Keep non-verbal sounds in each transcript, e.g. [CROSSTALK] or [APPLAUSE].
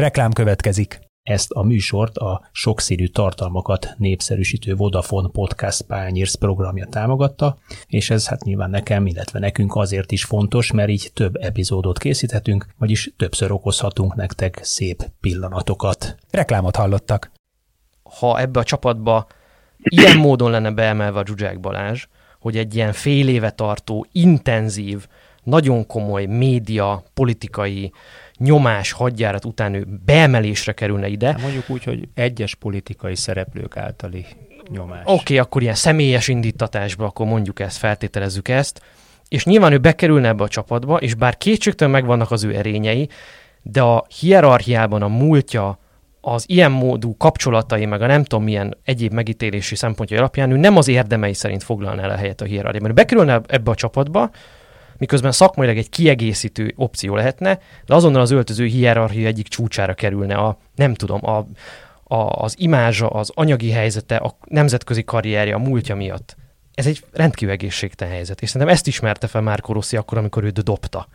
Reklám következik. Ezt a műsort a sokszínű tartalmakat népszerűsítő Vodafone Podcast Pányérsz programja támogatta, és ez hát nyilván nekem, illetve nekünk azért is fontos, mert így több epizódot készíthetünk, vagyis többször okozhatunk nektek szép pillanatokat. Reklámot hallottak. Ha ebbe a csapatba ilyen módon lenne beemelve a Zsuzsák Balázs, hogy egy ilyen fél éve tartó, intenzív, nagyon komoly média, politikai nyomás hadjárat után ő beemelésre kerülne ide. Hát mondjuk úgy, hogy egyes politikai szereplők általi nyomás. Oké, okay, akkor ilyen személyes indítatásba, akkor mondjuk ezt, feltételezzük ezt, és nyilván ő bekerülne ebbe a csapatba, és bár kétségtelen megvannak az ő erényei, de a hierarchiában a múltja, az ilyen módú kapcsolatai, meg a nem tudom milyen egyéb megítélési szempontja alapján ő nem az érdemei szerint foglalná el a helyet a hierarchiában. Bekerülne ebbe a csapatba, miközben szakmailag egy kiegészítő opció lehetne, de azonnal az öltöző hierarchia egyik csúcsára kerülne a, nem tudom, a, a, az imázsa, az anyagi helyzete, a nemzetközi karrierje, a múltja miatt. Ez egy rendkívül egészségtelen helyzet, és szerintem ezt ismerte fel már Rossi akkor, amikor őt dobta.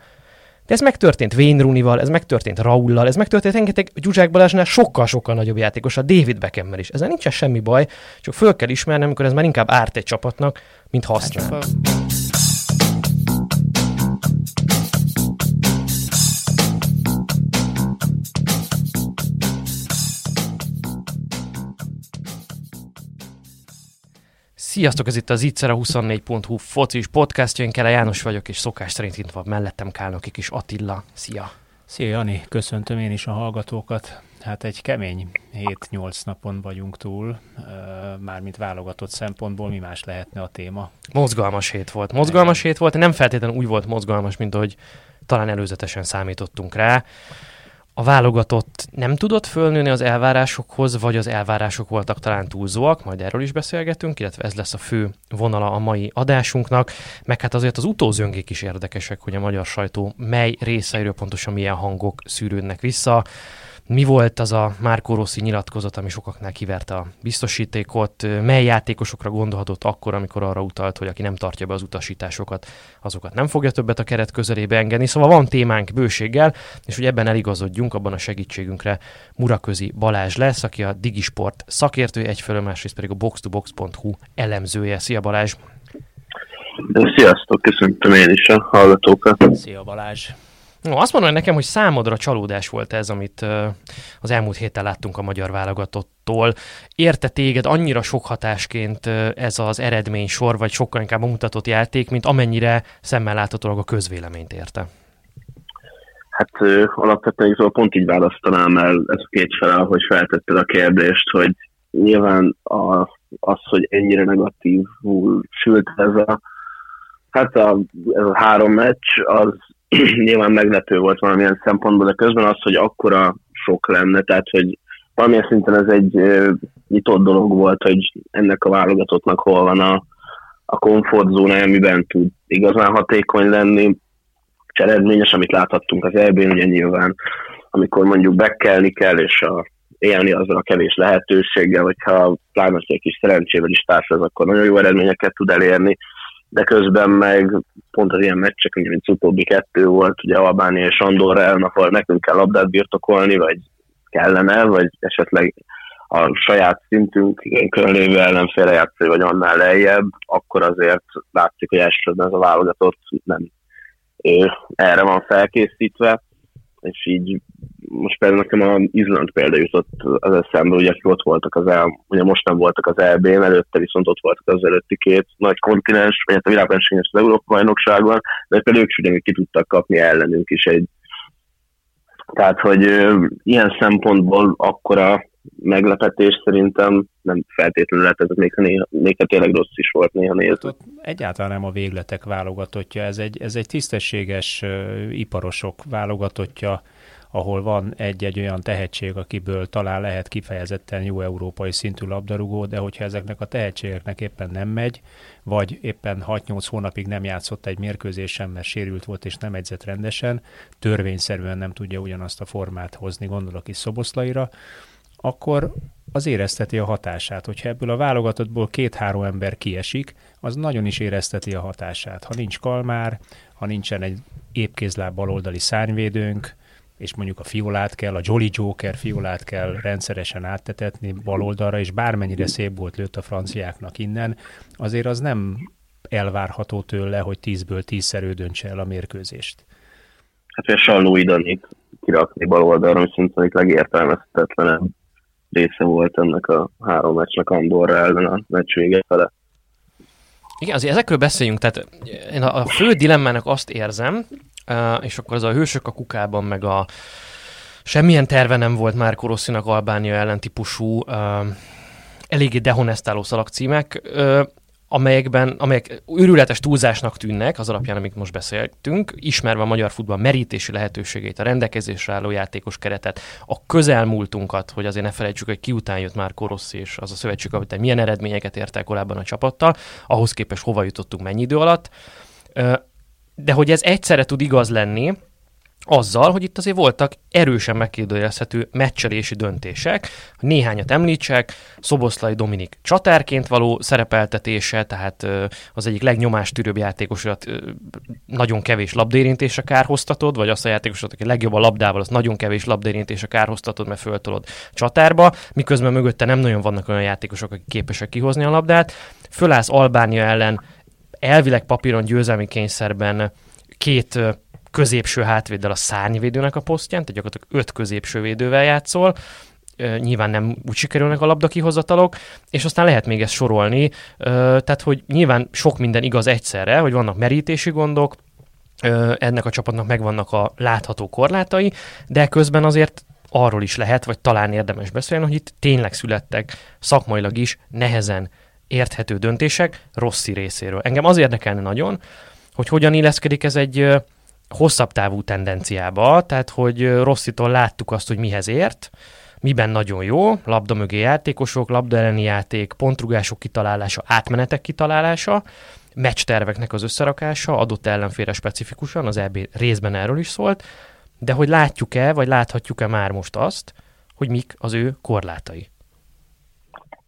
De ez megtörtént Wayne Rooney-val, ez megtörtént Raullal, ez megtörtént rengeteg Zsuzsák Balázsnál sokkal-sokkal nagyobb játékos, a David Beckham is. Ezzel nincsen semmi baj, csak föl kell ismerni, amikor ez már inkább árt egy csapatnak, mint használ. Sziasztok, ez itt az Itzer a 24.hu focis podcastja, én Kele János vagyok, és szokás szerint itt van mellettem Kálnoki kis Attila. Szia! Szia Jani, köszöntöm én is a hallgatókat. Hát egy kemény 7-8 napon vagyunk túl, mármint válogatott szempontból mi más lehetne a téma? Mozgalmas hét volt. Mozgalmas hét volt, nem feltétlenül úgy volt mozgalmas, mint ahogy talán előzetesen számítottunk rá a válogatott nem tudott fölnőni az elvárásokhoz, vagy az elvárások voltak talán túlzóak, majd erről is beszélgetünk, illetve ez lesz a fő vonala a mai adásunknak, meg hát azért az utózöngék is érdekesek, hogy a magyar sajtó mely részeiről pontosan milyen hangok szűrődnek vissza. Mi volt az a Márkó Rossi nyilatkozat, ami sokaknál kiverte a biztosítékot? Mely játékosokra gondolhatott akkor, amikor arra utalt, hogy aki nem tartja be az utasításokat, azokat nem fogja többet a keret közelébe engedni. Szóval van témánk bőséggel, és hogy ebben eligazodjunk, abban a segítségünkre Muraközi Balázs lesz, aki a Digisport szakértője, egyfelől másrészt pedig a box2box.hu elemzője. Szia Balázs! Sziasztok, köszöntöm én is a hallgatókat. Szia Balázs! No, azt mondom nekem, hogy számodra csalódás volt ez, amit az elmúlt héten láttunk a magyar válogatottól. Érte téged annyira sok hatásként ez az eredmény sor, vagy sokkal inkább mutatott játék, mint amennyire szemmel láthatólag a közvéleményt érte? Hát uh, alapvetően szóval pont így választanám el ez a két fel, hogy feltetted a kérdést, hogy nyilván a, az, hogy ennyire negatívul sült ez a Hát a, ez a három meccs, az [CLEARS THROAT] nyilván meglepő volt valamilyen szempontból, de közben az, hogy akkora sok lenne, tehát hogy valamilyen szinten ez egy nyitott dolog volt, hogy ennek a válogatottnak hol van a, a komfortzóna, amiben tud igazán hatékony lenni, és eredményes, amit láthattunk az EB-n, ugye nyilván, amikor mondjuk bekelni kell, és a, élni azzal a kevés lehetőséggel, hogyha pláne egy kis szerencsével is társadalmi, akkor nagyon jó eredményeket tud elérni, de közben meg pont az ilyen meccsek, mint az utóbbi kettő volt, ugye Albánia és Andorra ellen, ahol nekünk kell labdát birtokolni, vagy kellene, vagy esetleg a saját szintünk lévő ellenféle játszani, vagy annál lejjebb, akkor azért látszik, hogy elsősorban ez a válogatott nem erre van felkészítve, és így most például nekem a Izland példa jutott az eszembe, ugye akik ott voltak az el, ugye most nem voltak az EB-n, előtte viszont ott voltak az előtti két nagy kontinens, vagy hát a világversenyen az Európa bajnokságban, de például ők is ki tudtak kapni ellenünk is egy tehát, hogy ilyen szempontból akkora meglepetés szerintem nem feltétlenül lehet, ez még, néha, még tényleg rossz is volt néha nézni. Hát egyáltalán nem a végletek válogatottja, ez egy, ez egy tisztességes iparosok válogatottja, ahol van egy-egy olyan tehetség, akiből talán lehet kifejezetten jó európai szintű labdarúgó, de hogyha ezeknek a tehetségeknek éppen nem megy, vagy éppen 6-8 hónapig nem játszott egy mérkőzésen, mert sérült volt és nem edzett rendesen, törvényszerűen nem tudja ugyanazt a formát hozni, gondolok is Szoboszlaira, akkor az érezteti a hatását. Hogyha ebből a válogatottból két-három ember kiesik, az nagyon is érezteti a hatását. Ha nincs kalmár, ha nincsen egy épkézláb baloldali szárnyvédőnk, és mondjuk a fiolát kell, a Jolly Joker fiolát kell rendszeresen áttetetni bal oldalra, és bármennyire szép volt lőtt a franciáknak innen, azért az nem elvárható tőle, hogy 10-ből 10-szer ő döntse el a mérkőzést. Hát, hogy a Salló Idanit kirakni bal oldalra, ami szintén legértelmezhetetlenebb része volt ennek a három meccsnek Andorra ellen a meccs vége fele. Igen, azért ezekről beszéljünk, tehát én a, a fő dilemmának azt érzem, és akkor az a hősök a kukában, meg a semmilyen terve nem volt már Korosszinak Albánia ellen típusú, eléggé dehonestáló szalagcímek, amelyekben, amelyek őrületes túlzásnak tűnnek, az alapján, amit most beszéltünk, ismerve a magyar futball merítési lehetőségét, a rendelkezésre álló játékos keretet, a közelmúltunkat, hogy azért ne felejtsük, hogy ki után jött már Korossz és az a szövetségkapitány milyen eredményeket ért el korábban a csapattal, ahhoz képest hova jutottunk mennyi idő alatt. De hogy ez egyszerre tud igaz lenni, azzal, hogy itt azért voltak erősen megkérdőjelezhető meccselési döntések. Néhányat említsek, Szoboszlai Dominik csatárként való szerepeltetése, tehát az egyik legnyomástűrőbb játékosat nagyon kevés labdérintésre kárhoztatod, vagy azt a játékosat, aki legjobb a labdával, az nagyon kevés labdérintésre kárhoztatod, mert föltolod csatárba, miközben mögötte nem nagyon vannak olyan játékosok, akik képesek kihozni a labdát. Fölállsz Albánia ellen, elvileg papíron győzelmi kényszerben két középső hátvéddel a szárnyvédőnek a posztján, tehát gyakorlatilag öt középső védővel játszol, nyilván nem úgy sikerülnek a labda kihozatalok, és aztán lehet még ezt sorolni, tehát hogy nyilván sok minden igaz egyszerre, hogy vannak merítési gondok, ennek a csapatnak megvannak a látható korlátai, de közben azért arról is lehet, vagy talán érdemes beszélni, hogy itt tényleg születtek szakmailag is nehezen érthető döntések Rossi részéről. Engem az érdekelne nagyon, hogy hogyan illeszkedik ez egy hosszabb távú tendenciába, tehát hogy Rosszitól láttuk azt, hogy mihez ért, miben nagyon jó, labda mögé játékosok, labda elleni játék, pontrugások kitalálása, átmenetek kitalálása, meccsterveknek az összerakása, adott ellenfélre specifikusan, az EB részben erről is szólt, de hogy látjuk-e, vagy láthatjuk-e már most azt, hogy mik az ő korlátai?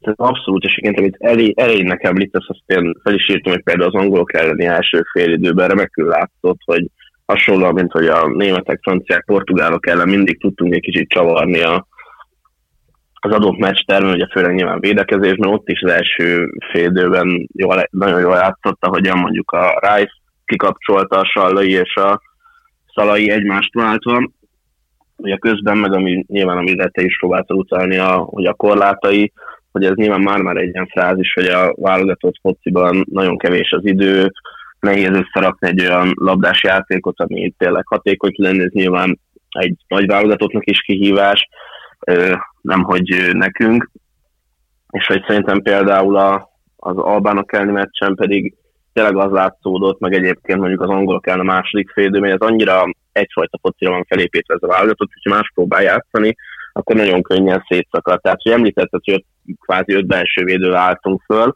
Ez abszolút, és igen, amit elé, elejének említesz, azt én fel is írtam, hogy például az angolok elleni első fél időben remekül látszott, hogy hasonlóan, mint hogy a németek, franciák, portugálok ellen mindig tudtunk egy kicsit csavarni a, az adott meccs termen, ugye főleg nyilván védekezésben, ott is az első fél jól, nagyon jól játszotta, hogy mondjuk a Rice kikapcsolta a Sallai és a Szalai egymást váltva, ugye közben meg, ami nyilván amire te is próbáltál utalni, a, hogy a korlátai, hogy ez nyilván már-már egy ilyen frázis, hogy a válogatott fociban nagyon kevés az idő, nehéz összerakni egy olyan labdás játékot, ami tényleg hatékony lenne, ez nyilván egy nagy válogatottnak is kihívás, nem hogy nekünk. És hogy szerintem például a, az albánok elleni meccsen pedig tényleg az látszódott, meg egyébként mondjuk az angolok ellen a második félidő, ez annyira egyfajta focira van felépítve ez a válogatott, hogyha más próbál játszani, akkor nagyon könnyen szétszakad. Tehát, hogy említetted, hogy kvázi öt belső védő álltunk föl,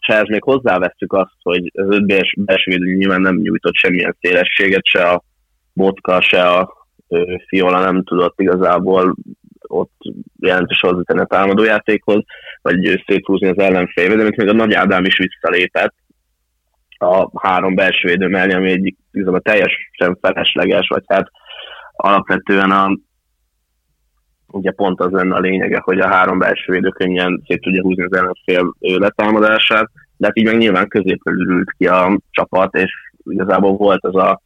és ehhez még hozzávesztük azt, hogy az öt belső védő nyilván nem nyújtott semmilyen szélességet, se a Botka, se a Fiola nem tudott igazából ott jelentős hozzátenni a támadójátékhoz, vagy széthúzni az ellenfél, de még a Nagy Ádám is visszalépett a három belső védő mellé, ami egy igazából teljesen felesleges, vagy hát alapvetően a, ugye pont az lenne a lényege, hogy a három belső védő könnyen szét tudja húzni az ellenfél letámadását, de hát így meg nyilván középről ürült ki a csapat, és igazából volt az a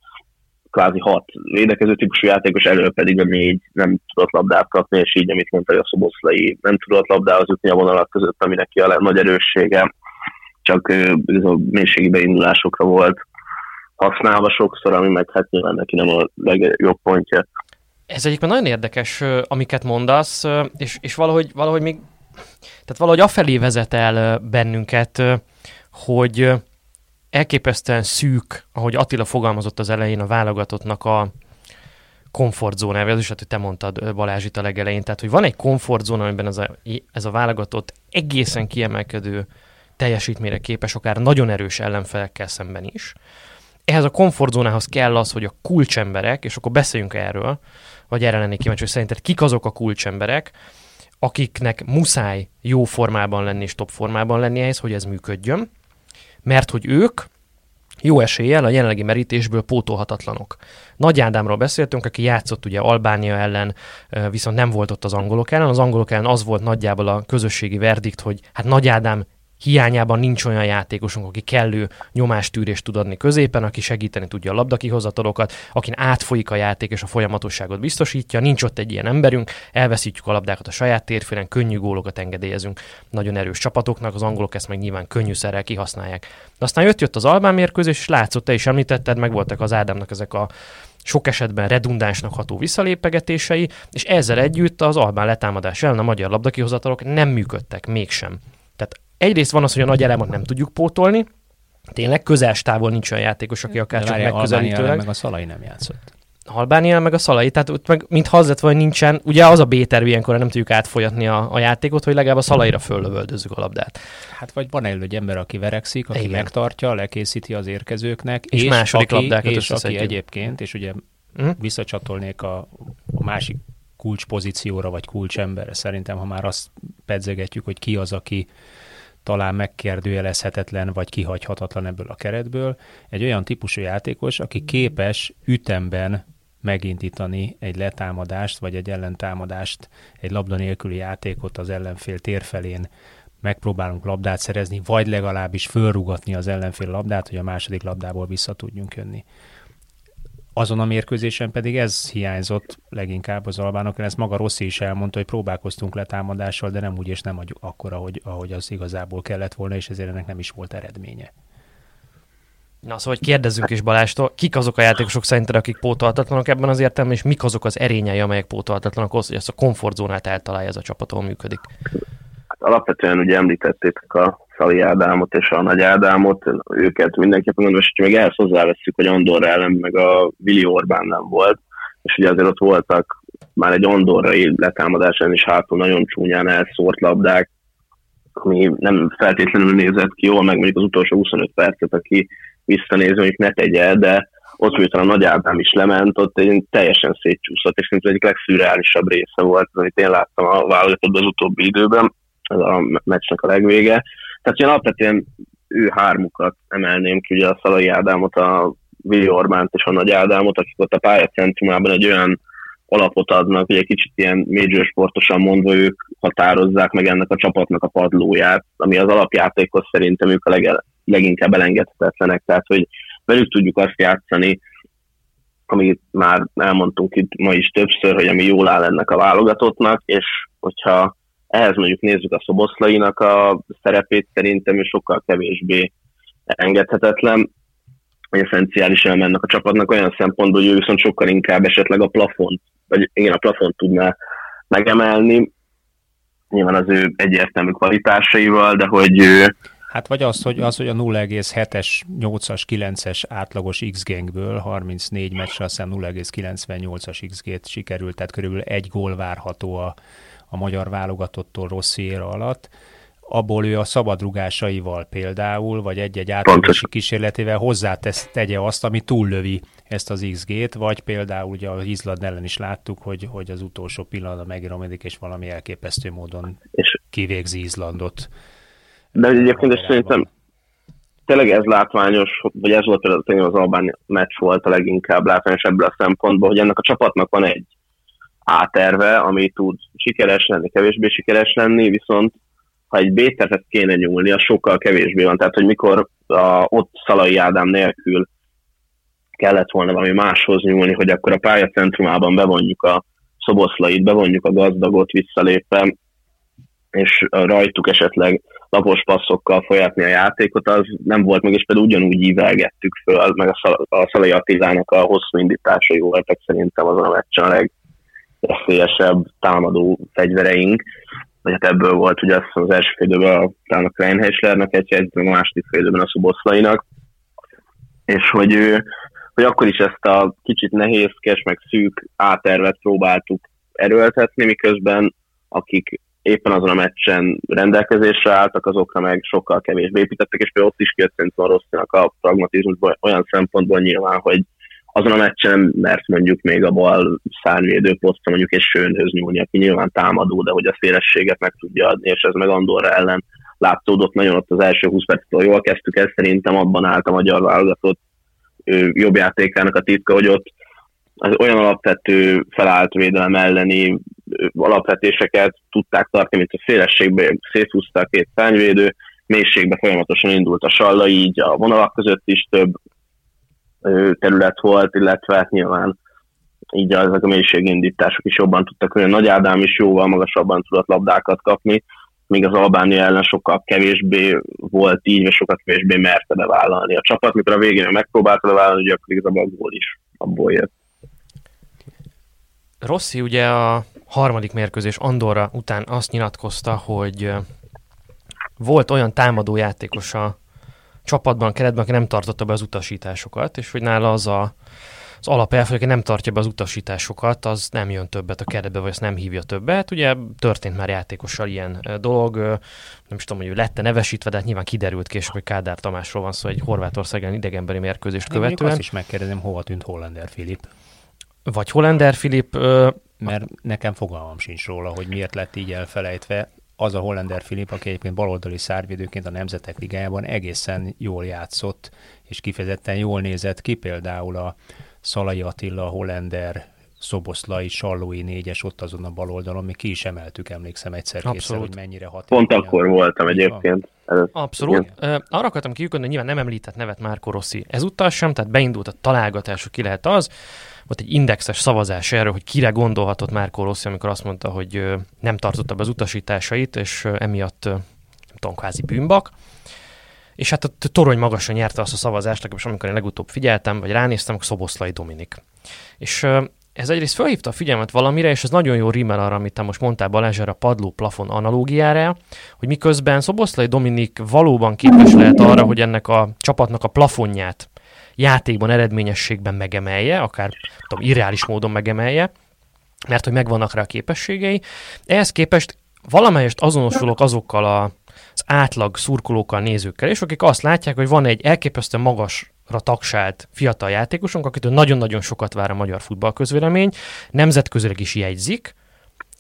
kvázi hat védekező típusú játékos, elő pedig a négy nem tudott labdát kapni, és így, amit mondta, hogy a Szoboszlai nem tudott labdához jutni a vonalak között, ami neki a nagy erőssége, csak a mélységi beindulásokra volt használva sokszor, ami meg hát nyilván neki nem a legjobb pontja. Ez egyébként nagyon érdekes, amiket mondasz, és, és valahogy, valahogy még, tehát valahogy afelé vezet el bennünket, hogy elképesztően szűk, ahogy Attila fogalmazott az elején a válogatottnak a komfortzónája, az is, hogy te mondtad Balázs itt a legelején, tehát hogy van egy komfortzóna, amiben ez a, ez a válogatott egészen kiemelkedő teljesítményre képes, akár nagyon erős ellenfelekkel szemben is. Ehhez a komfortzónához kell az, hogy a kulcsemberek, és akkor beszéljünk erről, vagy erre lennék kíváncsi, hogy szerinted kik azok a kulcsemberek, akiknek muszáj jó formában lenni és top formában lenni ehhez, hogy ez működjön, mert hogy ők jó eséllyel a jelenlegi merítésből pótolhatatlanok. Nagy Ádámról beszéltünk, aki játszott ugye Albánia ellen, viszont nem volt ott az angolok ellen. Az angolok ellen az volt nagyjából a közösségi verdikt, hogy hát Nagy Ádám hiányában nincs olyan játékosunk, aki kellő nyomástűrést tud adni középen, aki segíteni tudja a labdakihozatalokat, akin átfolyik a játék és a folyamatosságot biztosítja, nincs ott egy ilyen emberünk, elveszítjük a labdákat a saját térfélen, könnyű gólokat engedélyezünk nagyon erős csapatoknak, az angolok ezt meg nyilván könnyűszerrel kihasználják. De aztán jött-jött az Albán mérkőzés, és látszott, te is említetted, meg voltak az Ádámnak ezek a sok esetben redundánsnak ható visszalépegetései, és ezzel együtt az Albán letámadás ellen a magyar labdakihozatalok nem működtek mégsem. Egyrészt van az, hogy a nagy elemet nem tudjuk pótolni, tényleg közel távol nincs olyan játékos, aki akár csak megközelítőleg. meg a Szalai nem játszott. Albánia meg a Szalai, tehát ott meg mint hazet vagy nincsen, ugye az a B-terv ilyenkor nem tudjuk átfolyatni a, a játékot, hogy legalább a Szalaira föllövöldözzük a labdát. Hát vagy van egy ember, aki verekszik, aki Igen. megtartja, lekészíti az érkezőknek, és, és második aki, labdákat és aki egyébként, és ugye uh-huh. visszacsatolnék a, a másik kulcspozícióra, vagy kulcsemberre. Szerintem, ha már azt pedzegetjük, hogy ki az, aki talán megkérdőjelezhetetlen vagy kihagyhatatlan ebből a keretből. Egy olyan típusú játékos, aki képes ütemben megindítani egy letámadást, vagy egy ellentámadást, egy labda nélküli játékot az ellenfél térfelén megpróbálunk labdát szerezni, vagy legalábbis fölrugatni az ellenfél labdát, hogy a második labdából vissza tudjunk jönni. Azon a mérkőzésen pedig ez hiányzott leginkább az albánok, ezt maga Rossi is elmondta, hogy próbálkoztunk le támadással, de nem úgy és nem akkor, ahogy, ahogy az igazából kellett volna, és ezért ennek nem is volt eredménye. Na szóval, hogy kérdezzünk is Balástól, kik azok a játékosok szerinted, akik pótolhatatlanok ebben az értelemben, és mik azok az erényei, amelyek pótolhatatlanok ahhoz, hogy ezt a komfortzónát eltalálja ez a csapat, ahol működik? Hát alapvetően ugye említettétek a Szali Ádámot és a Nagy Ádámot, őket mindenképpen gondolom, és még ehhez hozzáveszünk, hogy Andorra ellen meg a Vili Orbán nem volt, és ugye azért ott voltak már egy andorrai letámadásán is hátul nagyon csúnyán elszórt labdák, ami nem feltétlenül nézett ki jól, meg mondjuk az utolsó 25 percet, aki visszanézni, mondjuk ne tegye, de ott miután a Nagy Ádám is lement, ott egy teljesen szétcsúszott, és mint egyik legszürreálisabb része volt, amit én láttam a válogatottban az utóbbi időben, ez a meccsnek a legvége. Tehát én alapvetően ő hármukat emelném ki, ugye a Szalai Ádámot, a Vili Orbánt és a Nagy Ádámot, akik ott a pályacentrumában egy olyan alapot adnak, hogy egy kicsit ilyen major sportosan mondva ők határozzák meg ennek a csapatnak a padlóját, ami az alapjátékhoz szerintem ők a leg, leginkább elengedhetetlenek, tehát hogy velük tudjuk azt játszani, amit már elmondtunk itt ma is többször, hogy ami jól áll ennek a válogatottnak, és hogyha ehhez mondjuk nézzük a szoboszlainak a szerepét, szerintem ő sokkal kevésbé engedhetetlen, vagy eszenciális elmennek a csapatnak olyan szempontból, hogy ő viszont sokkal inkább esetleg a plafont, vagy igen, a plafont tudná megemelni, nyilván az ő egyértelmű kvalitásaival, de hogy ő Hát vagy az, hogy, az, hogy a 0,7-es, 8-as, 9-es átlagos X-gangből 34 meccsre aztán 0,98-as XG-t sikerült, tehát körülbelül egy gól várható a, a magyar válogatottól rossz éra alatt. Abból ő a szabadrugásaival például, vagy egy-egy átlagosi kísérletével hozzátesz, tegye azt, ami túllövi ezt az XG-t, vagy például ugye az Izland ellen is láttuk, hogy, hogy az utolsó pillanatban megiromedik, és valami elképesztő módon és kivégzi Izlandot. De egyébként és szerintem tényleg ez látványos, vagy ez volt például az Albán meccs volt a leginkább látványos ebből a szempontból, hogy ennek a csapatnak van egy áterve, ami tud sikeres lenni, kevésbé sikeres lenni, viszont ha egy B-tervet kéne nyúlni, az sokkal kevésbé van. Tehát, hogy mikor a, ott Szalai Ádám nélkül kellett volna valami máshoz nyúlni, hogy akkor a pályacentrumában bevonjuk a szoboszlait, bevonjuk a gazdagot visszalépve, és rajtuk esetleg lapos passzokkal folyatni a játékot, az nem volt meg, és például ugyanúgy ívelgettük föl, meg a, Szal- a Szalai Attilának a hosszú indításai voltak szerintem azon a meccsen a legveszélyesebb támadó fegyvereink. Vagy hát ebből volt ugye az első félidőben a, talán a Kleinheislernek egy egy, a második félidőben a Szuboszlainak, és hogy ő, hogy akkor is ezt a kicsit nehézkes, meg szűk átervet próbáltuk erőltetni, miközben akik éppen azon a meccsen rendelkezésre álltak, azokra meg sokkal kevésbé építettek, és például ott is kijött szerintem a Rosszinak a pragmatizmusból olyan szempontból nyilván, hogy azon a meccsen mert mondjuk még a bal szárnyvédő posztra mondjuk egy sőnhöz nyúlni, aki nyilván támadó, de hogy a szélességet meg tudja adni, és ez meg Andorra ellen látszódott nagyon ott az első 20 perctől, jól kezdtük ezt, szerintem abban állt a magyar válogatott jobb játékának a titka, hogy ott az olyan alapvető felállt védelem elleni alapvetéseket tudták tartani, mint a szélességbe széthúzta a két szányvédő, mélységbe folyamatosan indult a salla, így a vonalak között is több terület volt, illetve hát nyilván így ezek a mélységindítások is jobban tudtak venni. Nagy Ádám is jóval magasabban tudott labdákat kapni, míg az Albánia ellen sokkal kevésbé volt így, vagy sokkal kevésbé merte bevállalni. A csapat, mikor a végén megpróbálta bevállalni, ugye akkor igazából abból is abból jött. Rossi ugye a harmadik mérkőzés Andorra után azt nyilatkozta, hogy volt olyan támadó játékos a csapatban, keretben, aki nem tartotta be az utasításokat, és hogy nála az a, az alapelv, hogy nem tartja be az utasításosokat, az nem jön többet a keretbe, vagy azt nem hívja többet. Ugye történt már játékossal ilyen dolog, nem is tudom, hogy ő lette nevesítve, de hát nyilván kiderült később, hogy Kádár Tamásról van szó, egy Horvátország idegenbeli mérkőzést Én követően. Azt is megkérdezem, hova tűnt Hollander Filip. Vagy Hollander Filip. Mert nekem fogalmam sincs róla, hogy miért lett így elfelejtve az a Hollander Filip, aki egyébként baloldali szárvédőként a Nemzetek Ligájában egészen jól játszott, és kifejezetten jól nézett ki, például a Szalai Attila, Hollander, Szoboszlai, Sallói négyes ott azon a baloldalon, mi ki is emeltük, emlékszem egyszer kétszer, hogy mennyire hatékony. Pont akkor voltam egyébként. Abszolút. Igen. Arra akartam kiukadni, hogy nyilván nem említett nevet Márko Rossi. Ezúttal sem, tehát beindult a találgatás, hogy ki lehet az volt egy indexes szavazás erről, hogy kire gondolhatott Márko Rossi, amikor azt mondta, hogy nem tartotta be az utasításait, és emiatt, nem bűnbak. És hát a torony magasan nyerte azt a szavazást, legalábbis amikor én legutóbb figyeltem, vagy ránéztem, akkor Szoboszlai Dominik. És ez egyrészt felhívta a figyelmet valamire, és ez nagyon jó rímel arra, amit te most mondtál Balázs, a padló plafon analógiára, hogy miközben Szoboszlai Dominik valóban képes lehet arra, hogy ennek a csapatnak a plafonját játékban, eredményességben megemelje, akár tudom, irreális módon megemelje, mert hogy megvannak rá a képességei. Ehhez képest valamelyest azonosulok azokkal a, az átlag szurkolókkal, nézőkkel, és akik azt látják, hogy van egy elképesztően magasra tagsált fiatal játékosunk, akitől nagyon-nagyon sokat vár a magyar futballközvélemény, nemzetközileg is jegyzik,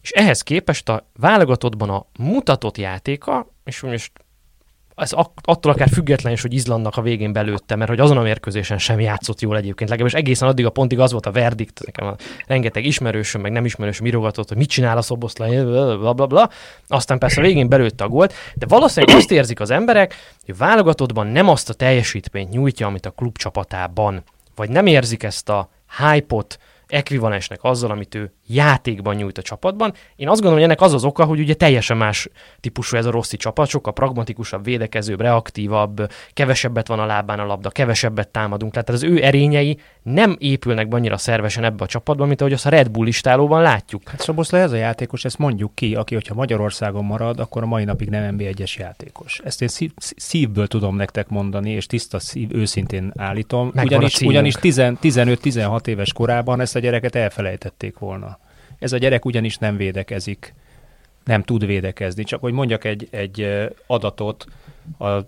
és ehhez képest a válogatottban a mutatott játéka, és most ez attól akár független is, hogy Izlandnak a végén belőtte, mert hogy azon a mérkőzésen sem játszott jól egyébként, legalábbis egészen addig a pontig az volt a verdikt, nekem a rengeteg ismerősöm, meg nem ismerősöm írogatott, hogy mit csinál a szoboszlai, bla, bla, bla. Aztán persze a végén belőtte a gólt, de valószínűleg azt érzik az emberek, hogy válogatottban nem azt a teljesítményt nyújtja, amit a klub csapatában, vagy nem érzik ezt a hype-ot, ekvivalensnek azzal, amit ő játékban nyújt a csapatban. Én azt gondolom, hogy ennek az az oka, hogy ugye teljesen más típusú ez a Rossi csapat, sokkal pragmatikusabb, védekezőbb, reaktívabb, kevesebbet van a lábán a labda, kevesebbet támadunk. Tehát az ő erényei nem épülnek be annyira szervesen ebbe a csapatban, mint ahogy azt a Red Bull listálóban látjuk. Hát Szoboszla ez a játékos, ezt mondjuk ki, aki, hogyha Magyarországon marad, akkor a mai napig nem NB1-es játékos. Ezt én szív, szívből tudom nektek mondani, és tiszta szív, őszintén állítom. Megvan ugyanis, ugyanis 15-16 éves korában ezt a gyereket elfelejtették volna. Ez a gyerek ugyanis nem védekezik, nem tud védekezni. Csak hogy mondjak egy, egy adatot, a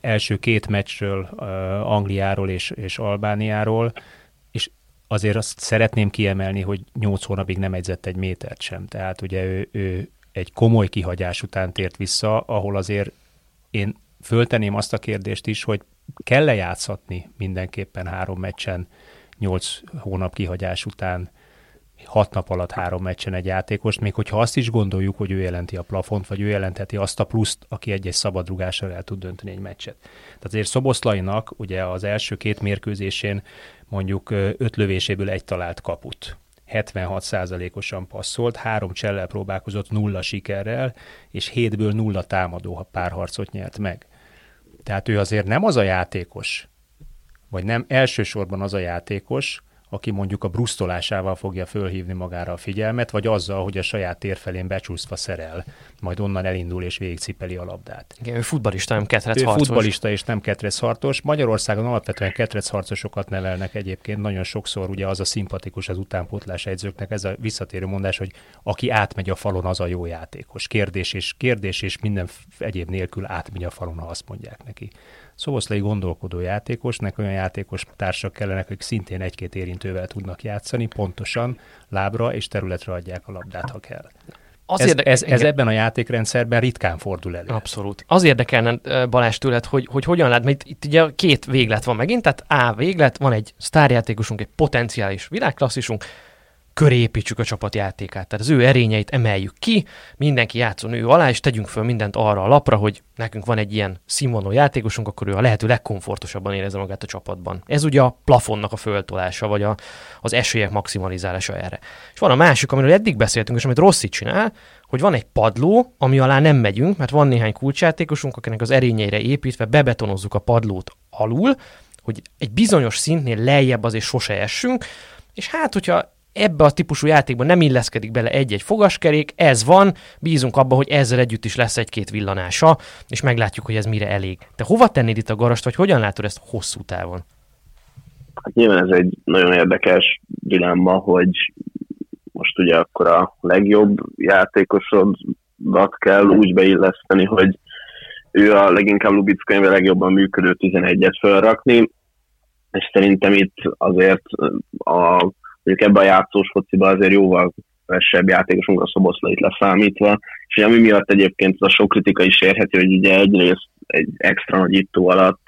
első két meccsről, Angliáról és, és Albániáról, és azért azt szeretném kiemelni, hogy nyolc hónapig nem edzett egy métert sem. Tehát ugye ő, ő egy komoly kihagyás után tért vissza, ahol azért én fölteném azt a kérdést is, hogy kell-e játszhatni mindenképpen három meccsen, nyolc hónap kihagyás után hat nap alatt három meccsen egy játékost, még hogyha azt is gondoljuk, hogy ő jelenti a plafont, vagy ő jelentheti azt a pluszt, aki egy-egy szabadrugással el tud dönteni egy meccset. Tehát azért Szoboszlainak ugye az első két mérkőzésén mondjuk öt lövéséből egy talált kaput. 76%-osan passzolt, három csellel próbálkozott nulla sikerrel, és hétből nulla támadó párharcot nyert meg. Tehát ő azért nem az a játékos, vagy nem elsősorban az a játékos, aki mondjuk a brusztolásával fogja fölhívni magára a figyelmet, vagy azzal, hogy a saját tér felén becsúszva szerel, majd onnan elindul és végigcipeli a labdát. Igen, ő futbalista, nem ketrec harcos. Ő futbalista és nem ketrec harcos. Magyarországon alapvetően ketrec harcosokat nevelnek egyébként. Nagyon sokszor ugye az a szimpatikus az utánpótlás egyzőknek, ez a visszatérő mondás, hogy aki átmegy a falon, az a jó játékos. Kérdés és, kérdés és minden egyéb nélkül átmegy a falon, ha azt mondják neki. Szoboszlai gondolkodó játékosnak olyan játékos társak kellene, akik szintén egy-két érintővel tudnak játszani, pontosan lábra és területre adják a labdát, ha kell. Az ez, érdek... ez, ez ebben a játékrendszerben ritkán fordul elő. Abszolút. Az érdekelne Balázs tőled, hogy, hogy hogyan lát, mert itt ugye két véglet van megint, tehát A véglet, van egy sztárjátékosunk, egy potenciális világklasszisunk, köré építsük a csapatjátékát. Tehát az ő erényeit emeljük ki, mindenki játszon ő alá, és tegyünk föl mindent arra a lapra, hogy nekünk van egy ilyen színvonalú játékosunk, akkor ő a lehető legkomfortosabban érezze magát a csapatban. Ez ugye a plafonnak a föltolása, vagy a, az esélyek maximalizálása erre. És van a másik, amiről eddig beszéltünk, és amit Rossi csinál, hogy van egy padló, ami alá nem megyünk, mert van néhány kulcsjátékosunk, akinek az erényeire építve bebetonozzuk a padlót alul, hogy egy bizonyos szintnél lejjebb azért sose essünk, és hát, hogyha ebbe a típusú játékban nem illeszkedik bele egy-egy fogaskerék, ez van, bízunk abba, hogy ezzel együtt is lesz egy-két villanása, és meglátjuk, hogy ez mire elég. Te hova tennéd itt a garast, vagy hogyan látod ezt hosszú távon? Hát nyilván ez egy nagyon érdekes dilemma, hogy most ugye akkor a legjobb játékosodat kell úgy beilleszteni, hogy ő a leginkább Lubitz könyve legjobban működő 11-et felrakni, és szerintem itt azért a mondjuk ebben a játszós fociban azért jóval kevesebb játékosunk a szoboszlait leszámítva, és ami miatt egyébként az a sok kritika is érheti, hogy ugye egyrészt egy extra nagy ittó alatt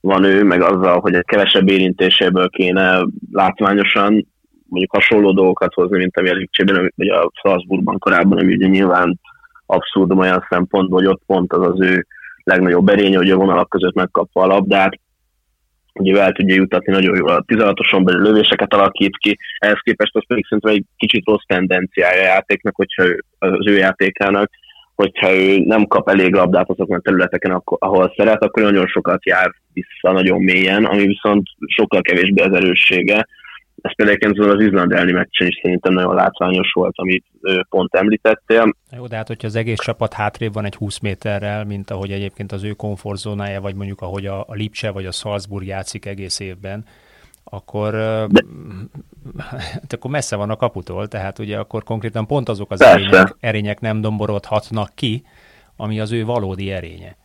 van ő, meg azzal, hogy egy kevesebb érintéséből kéne látványosan mondjuk hasonló dolgokat hozni, mint a Lipcsében, vagy a Strasbourgban korábban, ami ugye nyilván abszurdum olyan szempontból, hogy ott pont az az ő legnagyobb erénye, hogy a vonalak között megkapva a labdát, ugye el tudja jutatni nagyon jól a 16-oson belül lövéseket alakít ki, ehhez képest az pedig szerintem egy kicsit rossz tendenciája a játéknak, hogyha ő, az ő játékának, hogyha ő nem kap elég labdát azokon a területeken, ahol szeret, akkor nagyon sokat jár vissza nagyon mélyen, ami viszont sokkal kevésbé az erőssége, ez például az Izland elleni meccsen is szerintem nagyon látványos volt, amit pont említettél. Jó, de hát hogyha az egész csapat hátrébb van egy 20 méterrel, mint ahogy egyébként az ő komfortzónája, vagy mondjuk ahogy a, a Lipcse vagy a Salzburg játszik egész évben, akkor, de... hát akkor messze van a kaputól, tehát ugye akkor konkrétan pont azok az erények, erények nem domborodhatnak ki, ami az ő valódi erénye.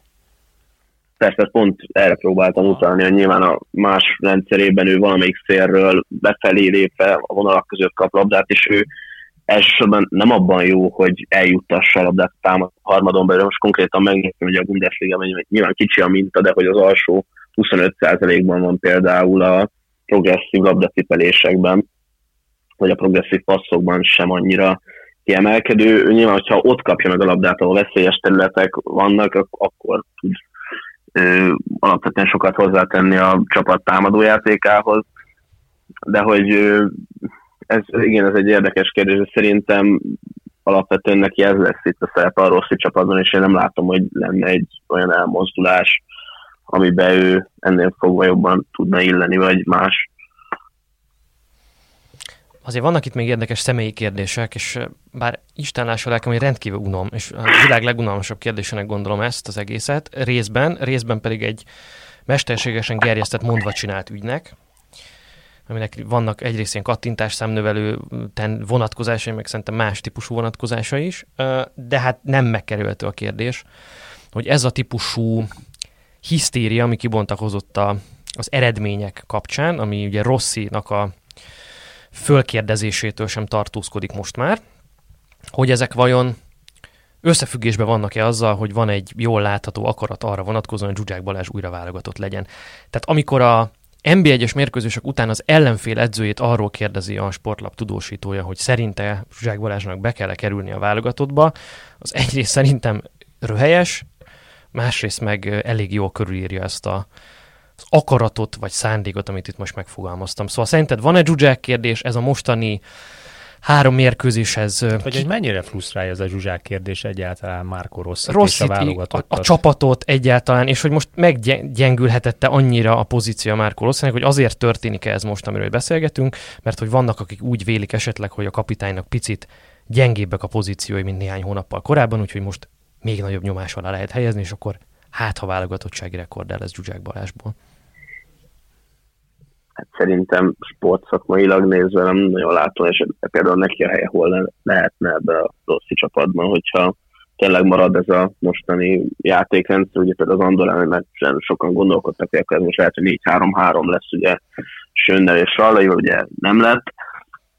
Persze pont erre próbáltam utalni, hogy nyilván a más rendszerében ő valamelyik szélről befelé lépve a vonalak között kap labdát, és ő elsősorban nem abban jó, hogy eljuttassa a labdát a támad harmadon belül. Most konkrétan megnéztem, hogy a Bundesliga nyilván kicsi a minta, de hogy az alsó 25%-ban van például a progresszív labdatipelésekben, vagy a progresszív passzokban sem annyira kiemelkedő. Nyilván, hogyha ott kapja meg a labdát, ahol veszélyes területek vannak, akkor tud alapvetően sokat hozzátenni a csapat támadójátékához, de hogy ez, igen, ez egy érdekes kérdés, de szerintem alapvetően neki ez lesz itt a szerep a rossz csapatban, és én nem látom, hogy lenne egy olyan elmozdulás, amiben ő ennél fogva jobban tudna illeni, vagy más. Azért vannak itt még érdekes személyi kérdések, és bár Isten lássa lelkem, hogy rendkívül unom, és a világ legunalmasabb kérdésének gondolom ezt az egészet, részben, részben pedig egy mesterségesen gerjesztett mondva csinált ügynek, aminek vannak egyrészt ilyen kattintás számnövelő vonatkozásai, meg szerintem más típusú vonatkozása is, de hát nem megkerülhető a kérdés, hogy ez a típusú hisztéria, ami kibontakozott a, az eredmények kapcsán, ami ugye Rosszinak a fölkérdezésétől sem tartózkodik most már, hogy ezek vajon összefüggésben vannak-e azzal, hogy van egy jól látható akarat arra vonatkozóan, hogy Zsuzsák Balázs újra válogatott legyen. Tehát amikor a NB1-es mérkőzések után az ellenfél edzőjét arról kérdezi a sportlap tudósítója, hogy szerinte Zsuzsák Balázsnak be kell kerülni a válogatottba, az egyrészt szerintem röhelyes, másrészt meg elég jól körülírja ezt a, akaratot vagy szándékot, amit itt most megfogalmaztam. Szóval szerinted van-e Zsuzsák kérdés, ez a mostani három mérkőzéshez... Vagy hogy mennyire frusztrálja ez a Zsuzsák kérdés egyáltalán Márko Rosszit, és a A, a, csapatot egyáltalán, és hogy most meggyengülhetette annyira a pozíció Márko Rosszinak, hogy azért történik ez most, amiről beszélgetünk, mert hogy vannak, akik úgy vélik esetleg, hogy a kapitánynak picit gyengébbek a pozíciói, mint néhány hónappal korábban, úgyhogy most még nagyobb nyomás alá lehet helyezni, és akkor hát ha válogatottsági rekord el lesz Zsuzsák Balázsból. Hát szerintem sportszakmailag nézve nem nagyon látom, és például neki a helye hol lehetne ebbe a rossz csapatban, hogyha tényleg marad ez a mostani játékrendszer, ugye például az Andorán meccsen sokan gondolkodtak, hogy ez most lehet, hogy 4-3-3 lesz, ugye Sönnel és Rallai, ugye nem lett,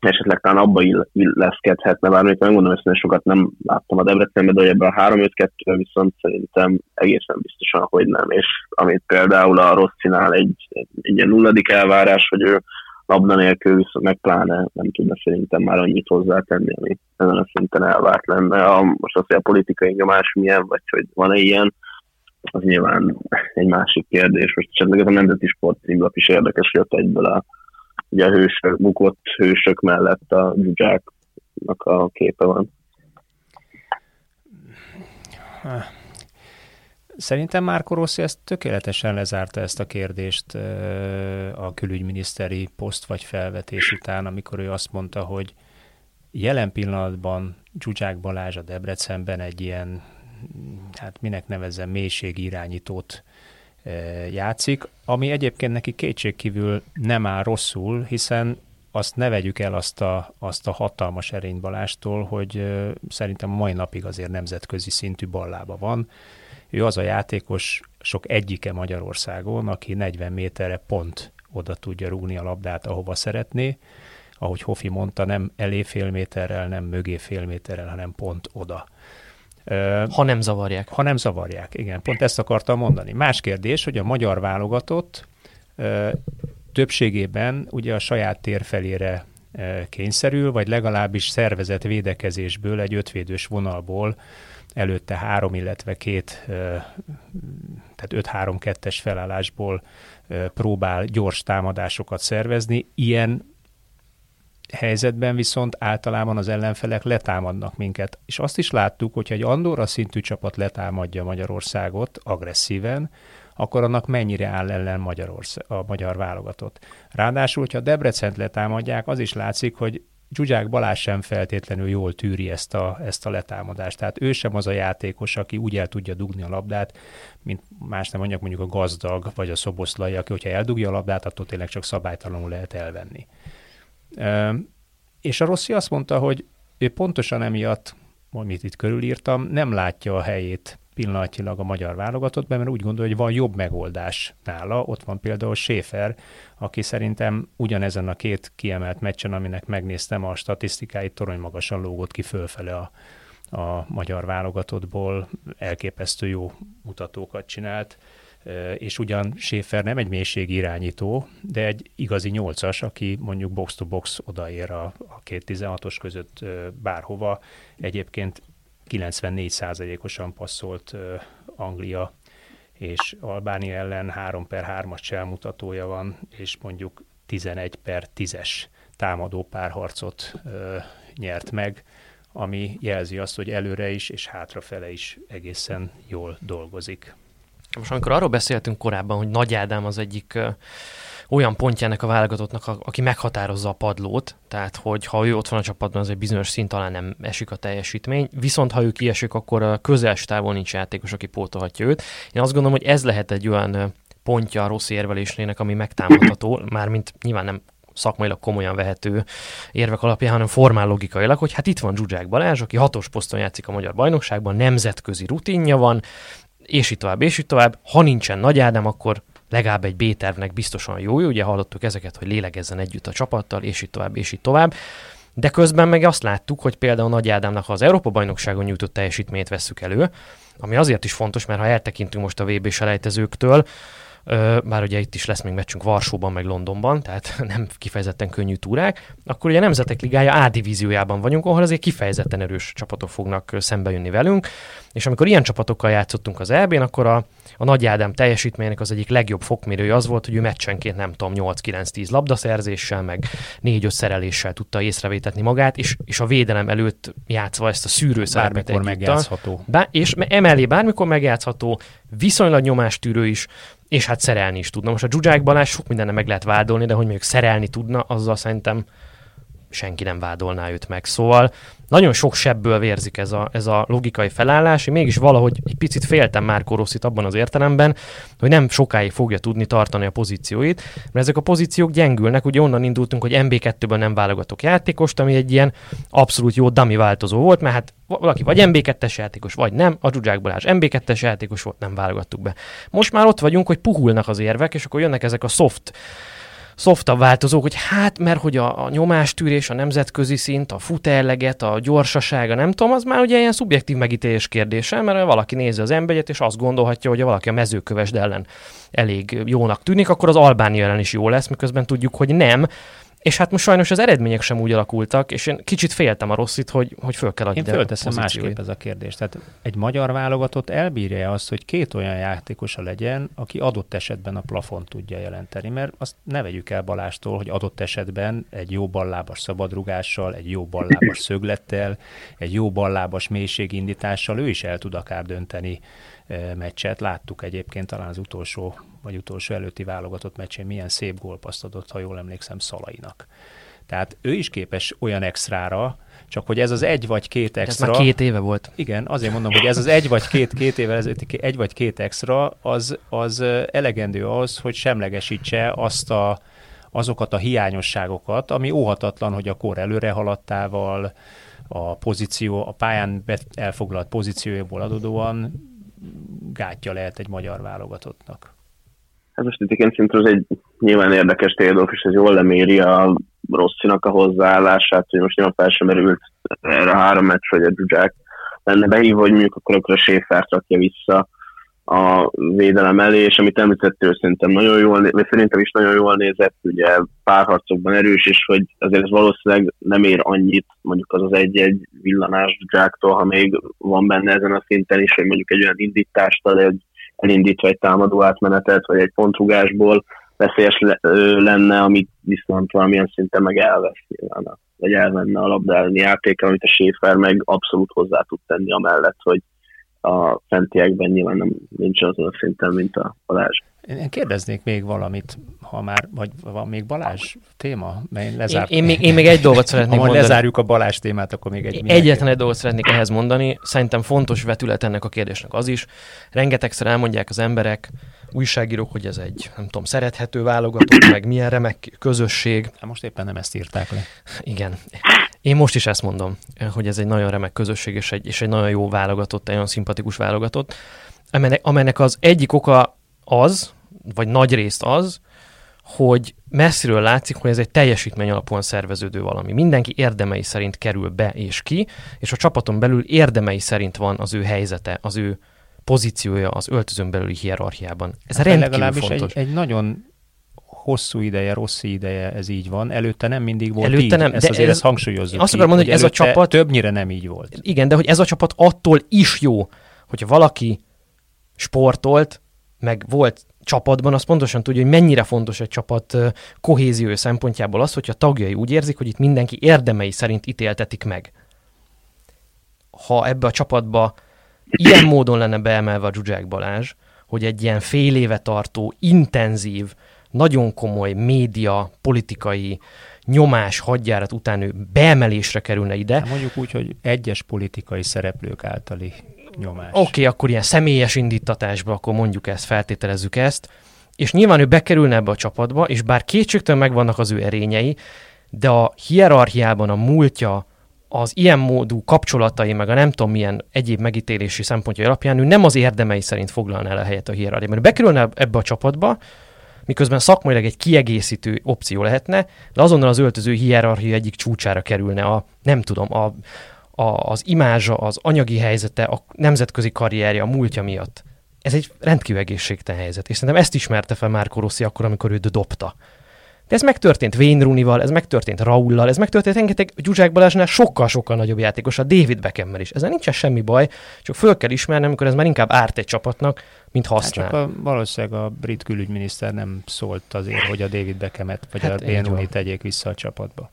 esetleg talán abba illeszkedhetne, bár még megmondom, hogy sokat nem láttam a Debrecenben, de ebben a 3-5-2 viszont szerintem egészen biztosan, hogy nem, és amit például a Rosszinál egy, egy, egy ilyen nulladik elvárás, hogy ő labda nélkül viszont meg pláne nem tudna szerintem már annyit hozzátenni, ami ezen a szinten elvárt lenne. A, most az, hogy a politikai nyomás milyen, vagy hogy van-e ilyen, az nyilván egy másik kérdés. Most esetleg ez a Nemzeti Sport címlap is érdekes, ott egyből a, ugye a hősök, bukott hősök mellett a dzsuzsáknak a képe van. Szerintem Márko Rossi ezt tökéletesen lezárta ezt a kérdést a külügyminiszteri poszt vagy felvetés után, amikor ő azt mondta, hogy jelen pillanatban Zsuzsák Balázs a Debrecenben egy ilyen, hát minek nevezem, mélységirányítót játszik, ami egyébként neki kétségkívül nem áll rosszul, hiszen azt ne vegyük el azt a, azt a hatalmas erénybalástól, hogy szerintem a mai napig azért nemzetközi szintű ballába van, ő az a játékos sok egyike Magyarországon, aki 40 méterre pont oda tudja rúgni a labdát, ahova szeretné. Ahogy Hofi mondta, nem elé fél méterrel, nem mögé fél méterrel, hanem pont oda. Ha nem zavarják. Ha nem zavarják, igen. Pont ezt akartam mondani. Más kérdés, hogy a magyar válogatott többségében ugye a saját tér felére kényszerül, vagy legalábbis szervezett védekezésből, egy ötvédős vonalból előtte három, illetve két, tehát 5-3-2-es felállásból próbál gyors támadásokat szervezni. Ilyen helyzetben viszont általában az ellenfelek letámadnak minket. És azt is láttuk, hogyha egy Andorra szintű csapat letámadja Magyarországot agresszíven, akkor annak mennyire áll ellen Magyarország, a magyar válogatott. Ráadásul, hogyha Debrecent letámadják, az is látszik, hogy Zsuzsák Balázs sem feltétlenül jól tűri ezt a, ezt a letámadást. Tehát ő sem az a játékos, aki úgy el tudja dugni a labdát, mint más nem mondjak mondjuk a gazdag vagy a szoboszlai, aki hogyha eldugja a labdát, attól tényleg csak szabálytalanul lehet elvenni. És a Rossi azt mondta, hogy ő pontosan emiatt, amit itt körülírtam, nem látja a helyét pillanatnyilag a magyar válogatottban, mert úgy gondolja, hogy van jobb megoldás nála. Ott van például Schäfer, aki szerintem ugyanezen a két kiemelt meccsen, aminek megnéztem a statisztikáit, torony magasan lógott ki fölfele a, a magyar válogatottból, elképesztő jó mutatókat csinált, és ugyan Schäfer nem egy mélységi irányító, de egy igazi nyolcas, aki mondjuk box-to-box odaér a, a két 16-os között bárhova. Egyébként 94%-osan passzolt Anglia és Albánia ellen 3 per 3-as cselmutatója van, és mondjuk 11 per 10-es támadó párharcot ö, nyert meg, ami jelzi azt, hogy előre is és hátrafele is egészen jól dolgozik. Most amikor arról beszéltünk korábban, hogy Nagy Ádám az egyik olyan pontjának a válogatottnak, aki meghatározza a padlót, tehát hogy ha ő ott van a csapatban, az egy bizonyos szint talán nem esik a teljesítmény, viszont ha ő kiesik, akkor a közels távol nincs játékos, aki pótolhatja őt. Én azt gondolom, hogy ez lehet egy olyan pontja a rossz érvelésnének, ami megtámadható, mármint nyilván nem szakmailag komolyan vehető érvek alapján, hanem formál logikailag, hogy hát itt van Zsuzsák Balázs, aki hatos poszton játszik a magyar bajnokságban, nemzetközi rutinja van, és így tovább, és így tovább. Ha nincsen Nagy Ádám, akkor legalább egy B-tervnek biztosan jó, ugye hallottuk ezeket, hogy lélegezzen együtt a csapattal, és így tovább, és így tovább. De közben meg azt láttuk, hogy például Nagy Ádámnak, az Európa-bajnokságon nyújtott teljesítményt vesszük elő, ami azért is fontos, mert ha eltekintünk most a VB selejtezőktől, bár ugye itt is lesz még meccsünk Varsóban, meg Londonban, tehát [LAUGHS] nem kifejezetten könnyű túrák, akkor ugye a Nemzetek Ligája A divíziójában vagyunk, ahol azért kifejezetten erős csapatok fognak szembe velünk, és amikor ilyen csapatokkal játszottunk az EB-n, akkor a, a Nagy Ádám teljesítménynek az egyik legjobb fokmérője az volt, hogy ő meccsenként nem tudom, 8-9-10 labdaszerzéssel, meg 4-5 szereléssel tudta észrevétetni magát, és, és a védelem előtt játszva ezt a szűrőszerepet Bármikor megjátszható. Bá- és emellé bármikor megjátszható, viszonylag nyomástűrő is, és hát szerelni is tudna. Most a Zsuzsák Balázs sok mindenne meg lehet vádolni, de hogy mondjuk szerelni tudna, azzal szerintem senki nem vádolná őt meg. Szóval nagyon sok sebből vérzik ez a, ez a logikai felállás, én mégis valahogy egy picit féltem már Koroszit abban az értelemben, hogy nem sokáig fogja tudni tartani a pozícióit, mert ezek a pozíciók gyengülnek, ugye onnan indultunk, hogy MB2-ben nem válogatok játékost, ami egy ilyen abszolút jó dami változó volt, mert hát valaki vagy MB2-es játékos, vagy nem, a Zsuzsák Balázs MB2-es játékos volt, nem válogattuk be. Most már ott vagyunk, hogy puhulnak az érvek, és akkor jönnek ezek a soft szoftabb változók, hogy hát, mert hogy a, a nyomástűrés, a nemzetközi szint, a futerleget, a gyorsasága, nem tudom, az már ugye ilyen szubjektív megítélés kérdése, mert valaki nézi az emberet, és azt gondolhatja, hogy ha valaki a mezőkövesd ellen elég jónak tűnik, akkor az Albánia ellen is jó lesz, miközben tudjuk, hogy nem, és hát most sajnos az eredmények sem úgy alakultak, és én kicsit féltem a rosszit, hogy, hogy föl kell adni. Én fölteszem másképp ez a kérdés. Tehát egy magyar válogatott elbírja azt, hogy két olyan játékosa legyen, aki adott esetben a plafon tudja jelenteni, mert azt ne vegyük el Balástól, hogy adott esetben egy jó ballábas szabadrugással, egy jó ballábas szöglettel, egy jó ballábas mélységindítással ő is el tud akár dönteni meccset. Láttuk egyébként talán az utolsó vagy utolsó előtti válogatott meccsén milyen szép gólpaszt adott, ha jól emlékszem, Szalainak. Tehát ő is képes olyan extrára, csak hogy ez az egy vagy két extra... Ez már két éve volt. Igen, azért mondom, hogy ez az egy vagy két, két éve ezelőtti egy vagy két extra, az, az elegendő ahhoz, hogy semlegesítse azt a, azokat a hiányosságokat, ami óhatatlan, hogy a kor előre haladtával, a pozíció, a pályán elfoglalt pozíciójából adódóan gátja lehet egy magyar válogatottnak. Hát most itt szerintem ez egy nyilván érdekes térdolf, és ez jól leméri a Rosszinak a hozzáállását, hogy most nyilván fel sem merült erre a három meccs, hogy a Zsuzsák lenne behívva, hogy mondjuk akkor, akkor a Schäfert rakja vissza a védelem elé, és amit említettől szerintem nagyon jól, vagy szerintem is nagyon jól nézett, ugye párharcokban erős, és hogy azért ez valószínűleg nem ér annyit, mondjuk az az egy-egy villanás Zsáktól, ha még van benne ezen a szinten is, hogy mondjuk egy olyan indítást ad, egy elindítva egy támadó átmenetet, vagy egy pontrugásból veszélyes lenne, amit viszont valamilyen szinten meg elvesz nyilván, vagy elvenne a labdálni játéka, amit a Schäfer meg abszolút hozzá tud tenni amellett, hogy a fentiekben nyilván nem, nincs azon a szinten, mint a Balázs. Én kérdeznék még valamit, ha már, vagy van még Balázs téma? Mert én, lezárt... én, én, még, én még egy dolgot [LAUGHS] szeretnék ha mondani. lezárjuk a Balázs témát, akkor még egy... Egyetlen egy dolgot szeretnék ehhez mondani. Szerintem fontos vetület ennek a kérdésnek az is. Rengetegszer elmondják az emberek, újságírók, hogy ez egy, nem tudom, szerethető válogatott, meg milyen remek közösség. Hát most éppen nem ezt írták le. Igen. Én most is ezt mondom, hogy ez egy nagyon remek közösség, és egy, és egy nagyon jó válogatott, egy nagyon szimpatikus válogatott, amelynek, amelynek az egyik oka az, vagy nagy részt az, hogy messziről látszik, hogy ez egy teljesítmény alapúan szerveződő valami. Mindenki érdemei szerint kerül be és ki, és a csapaton belül érdemei szerint van az ő helyzete, az ő pozíciója az öltözön belüli hierarchiában. Ez hát rendkívül legalábbis fontos. Egy, egy nagyon hosszú ideje, rossz ideje ez így van. Előtte nem mindig volt Előtte így. Nem, ezt de azért ez, ezt hangsúlyozzuk. Azt akarom mondani, hogy ez a csapat... Többnyire nem így volt. Igen, de hogy ez a csapat attól is jó, hogyha valaki sportolt, meg volt csapatban, az pontosan tudja, hogy mennyire fontos egy csapat kohézió szempontjából az, hogyha tagjai úgy érzik, hogy itt mindenki érdemei szerint ítéltetik meg. Ha ebbe a csapatba ilyen [COUGHS] módon lenne beemelve a Zsuzsák Balázs, hogy egy ilyen fél éve tartó, intenzív, nagyon komoly média, politikai nyomás hadjárat után ő beemelésre kerülne ide. Hát mondjuk úgy, hogy egyes politikai szereplők általi nyomás. Oké, okay, akkor ilyen személyes indítatásba, akkor mondjuk ezt, feltételezzük ezt. És nyilván ő bekerülne ebbe a csapatba, és bár kétségtelen megvannak az ő erényei, de a hierarchiában a múltja, az ilyen módú kapcsolatai, meg a nem tudom milyen egyéb megítélési szempontja alapján ő nem az érdemei szerint foglalná el a helyet a hierarchiában. Bekerülne ebbe a csapatba, miközben szakmailag egy kiegészítő opció lehetne, de azonnal az öltöző hierarchia egyik csúcsára kerülne a, nem tudom, a, a, az imázsa, az anyagi helyzete, a nemzetközi karrierje, a múltja miatt. Ez egy rendkívül egészségtelen helyzet, és szerintem ezt ismerte fel már Rossi akkor, amikor őt dobta. De ez megtörtént Wayne Rooney-val, ez megtörtént Raullal, ez megtörtént rengeteg Zsuzsák Balázsnál sokkal-sokkal nagyobb játékos, a David Beckham-mel is. Ezzel nincsen semmi baj, csak föl kell ismerni, amikor ez már inkább árt egy csapatnak, mint használ. Hát csak a, valószínűleg a brit külügyminiszter nem szólt azért, hogy a David Beckhamet vagy hát a Wayne Rooney tegyék vissza a csapatba.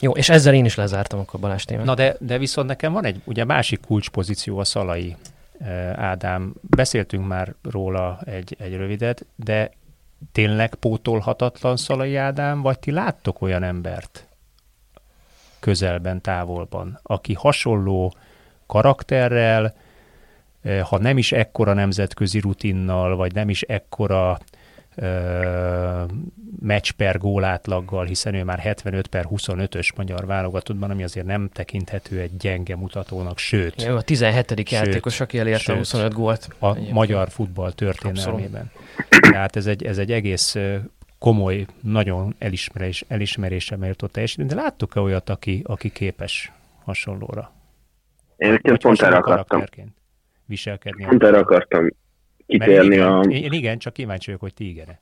Jó, és ezzel én is lezártam akkor Balázs témát. Na de, de viszont nekem van egy ugye másik kulcspozíció a Szalai eh, Ádám. Beszéltünk már róla egy, egy rövidet, de tényleg pótolhatatlan Szalai Ádám, vagy ti láttok olyan embert közelben, távolban, aki hasonló karakterrel, eh, ha nem is ekkora nemzetközi rutinnal, vagy nem is ekkora meccs per gólátlaggal, hiszen ő már 75 per 25-ös magyar válogatottban, ami azért nem tekinthető egy gyenge mutatónak, sőt. Jó, a 17. Sőt, játékos, aki elérte a 25 gólt. A egyébként. magyar futball történelmében. Abszolút. Tehát ez egy, ez egy egész komoly, nagyon elismerés, elismerésre méltó teljesítmény, de láttuk-e olyat, aki, aki képes hasonlóra? Én pont erre akartam. Viselkedni. Pont erre akartam kitérni igen, a... Én igen, csak kíváncsi vagyok, hogy ti igen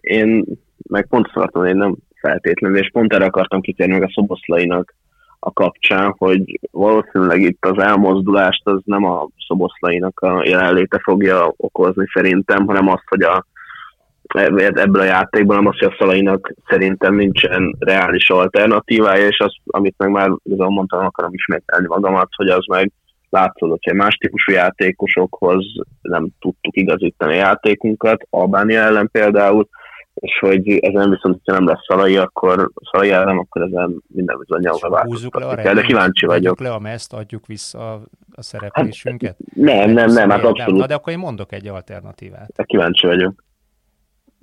Én meg pont szartam, én nem feltétlenül, és pont erre akartam kitérni meg a szoboszlainak a kapcsán, hogy valószínűleg itt az elmozdulást az nem a szoboszlainak a jelenléte fogja okozni szerintem, hanem az, hogy a, ebből a játékból, nem az, hogy a szalainak szerintem nincsen reális alternatívája, és az, amit meg már igazából mondtam, akarom ismételni magamat, hogy az meg látszott, hogy más típusú játékosokhoz nem tudtuk igazítani a játékunkat, Albánia ellen például, és hogy ezen viszont, ha nem lesz Szalai, akkor Szalai ellen, akkor ezen minden bizonyal változtatni kell, de kíváncsi vagyok. le a meszt, adjuk vissza a, a szereplésünket? Hát, nem, nem, nem, hát abszolút. Na, de akkor én mondok egy alternatívát. De kíváncsi vagyok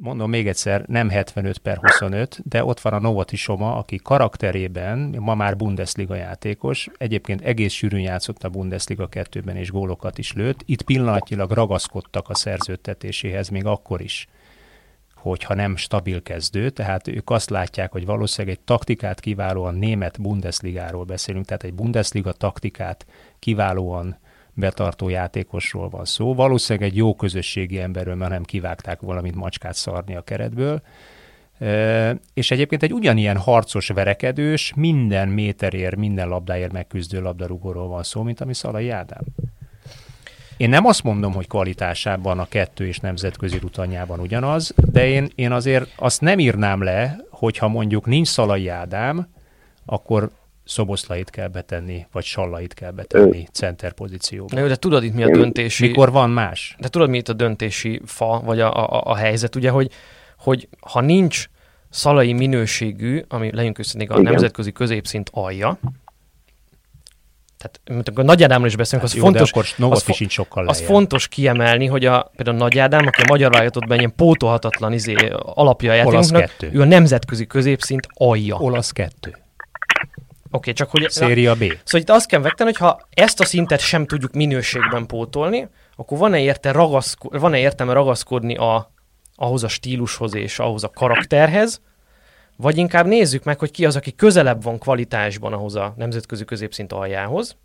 mondom még egyszer, nem 75 per 25, de ott van a Novoti Soma, aki karakterében ma már Bundesliga játékos, egyébként egész sűrűn játszott a Bundesliga 2-ben és gólokat is lőtt. Itt pillanatnyilag ragaszkodtak a szerződtetéséhez még akkor is, hogyha nem stabil kezdő, tehát ők azt látják, hogy valószínűleg egy taktikát kiválóan német Bundesligáról beszélünk, tehát egy Bundesliga taktikát kiválóan betartó játékosról van szó. Valószínűleg egy jó közösségi emberről, mert nem kivágták valamit macskát szarni a keretből. És egyébként egy ugyanilyen harcos verekedős, minden méterért, minden labdáért megküzdő labdarúgóról van szó, mint ami Szalai Ádám. Én nem azt mondom, hogy kvalitásában a kettő és nemzetközi rutanyában ugyanaz, de én, én azért azt nem írnám le, hogyha mondjuk nincs Szalai Ádám, akkor Szoboszlait kell betenni, vagy Sallait kell betenni center pozícióba. Jó, de tudod itt mi a döntési... Mikor van más? De tudod mi itt a döntési fa, vagy a, a, a helyzet, ugye, hogy, hogy ha nincs szalai minőségű, ami legyünk őszintén a Igen. nemzetközi középszint alja, tehát mint a Nagy Ádámról is beszélünk, hát az, jó, fontos, akkor az, fo- sokkal az fontos kiemelni, hogy a, például Nagy Ádám, aki a magyar válogatottban ilyen pótolhatatlan izé, alapja a játékunknak, ő a nemzetközi középszint alja. Olasz kettő okay, csak hogy... Széria B. Szóval itt azt kell megtenni, hogy ha ezt a szintet sem tudjuk minőségben pótolni, akkor van-e, érte ragaszko- van-e értelme ragaszkodni a, ahhoz a stílushoz és ahhoz a karakterhez, vagy inkább nézzük meg, hogy ki az, aki közelebb van kvalitásban ahhoz a nemzetközi középszint aljához,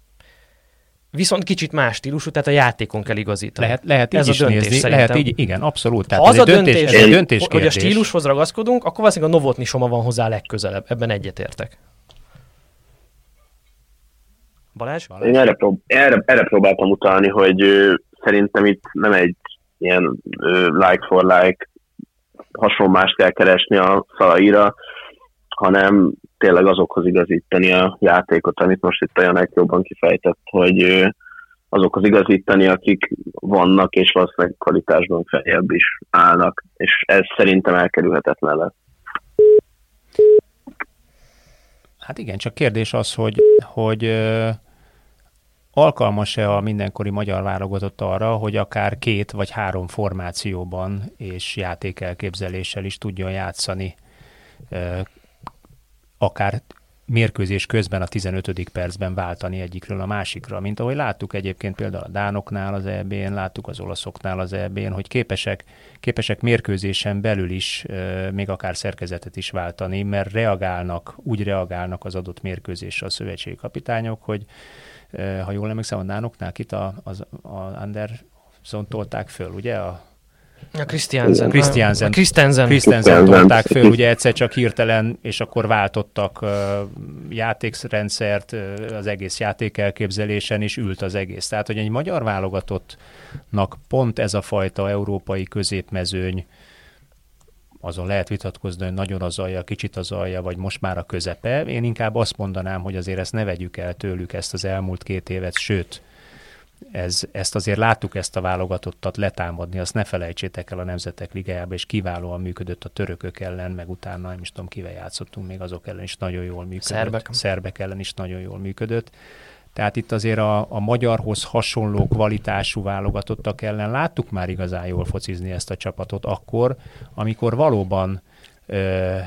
viszont kicsit más stílusú, tehát a játékon kell igazítani. Lehet, lehet így Ez is a döntés, nézni, szerintem. lehet így, igen, abszolút. Tehát ha az a döntés, döntés, ez egy döntés hogy a stílushoz ragaszkodunk, akkor valószínűleg a Novotni Soma van hozzá legközelebb, ebben egyetértek. Balázs? Balázs? Én erre, prób- erre, erre próbáltam utalni, hogy ö, szerintem itt nem egy ilyen ö, like for like hasonlást kell keresni a szalaira, hanem tényleg azokhoz igazítani a játékot, amit most itt olyan jobban kifejtett, hogy ö, azokhoz igazítani, akik vannak, és valószínűleg kvalitásban feljebb is állnak, és ez szerintem elkerülhetetlen lesz. Hát igen, csak kérdés az, hogy, hogy alkalmas-e a mindenkori magyar válogatott arra, hogy akár két vagy három formációban és játékelképzeléssel is tudjon játszani, akár mérkőzés közben a 15. percben váltani egyikről a másikra, mint ahogy láttuk egyébként például a Dánoknál az EB-n, láttuk az olaszoknál az EB-n, hogy képesek, képesek mérkőzésen belül is még akár szerkezetet is váltani, mert reagálnak, úgy reagálnak az adott mérkőzésre a szövetségi kapitányok, hogy ha jól emlékszem, a nánoknál kit a, az, a Anderson tolták föl, ugye? A, a Christiansen. Christiansen. Christiansen. Christiansen tolták föl, ugye egyszer csak hirtelen, és akkor váltottak uh, játékrendszert, uh, az egész játékelképzelésen, és ült az egész. Tehát, hogy egy magyar válogatottnak pont ez a fajta európai középmezőny azon lehet vitatkozni, hogy nagyon az alja, kicsit az alja, vagy most már a közepe. Én inkább azt mondanám, hogy azért ezt ne vegyük el tőlük ezt az elmúlt két évet, sőt, ez, ezt azért láttuk ezt a válogatottat letámadni, azt ne felejtsétek el a Nemzetek Ligájába, és kiválóan működött a törökök ellen, meg utána nem is tudom, kivel játszottunk, még azok ellen is nagyon jól működött. Szerbek. Szerbek ellen is nagyon jól működött. Tehát itt azért a, a magyarhoz hasonló kvalitású válogatottak ellen láttuk már igazán jól focizni ezt a csapatot akkor, amikor valóban ö,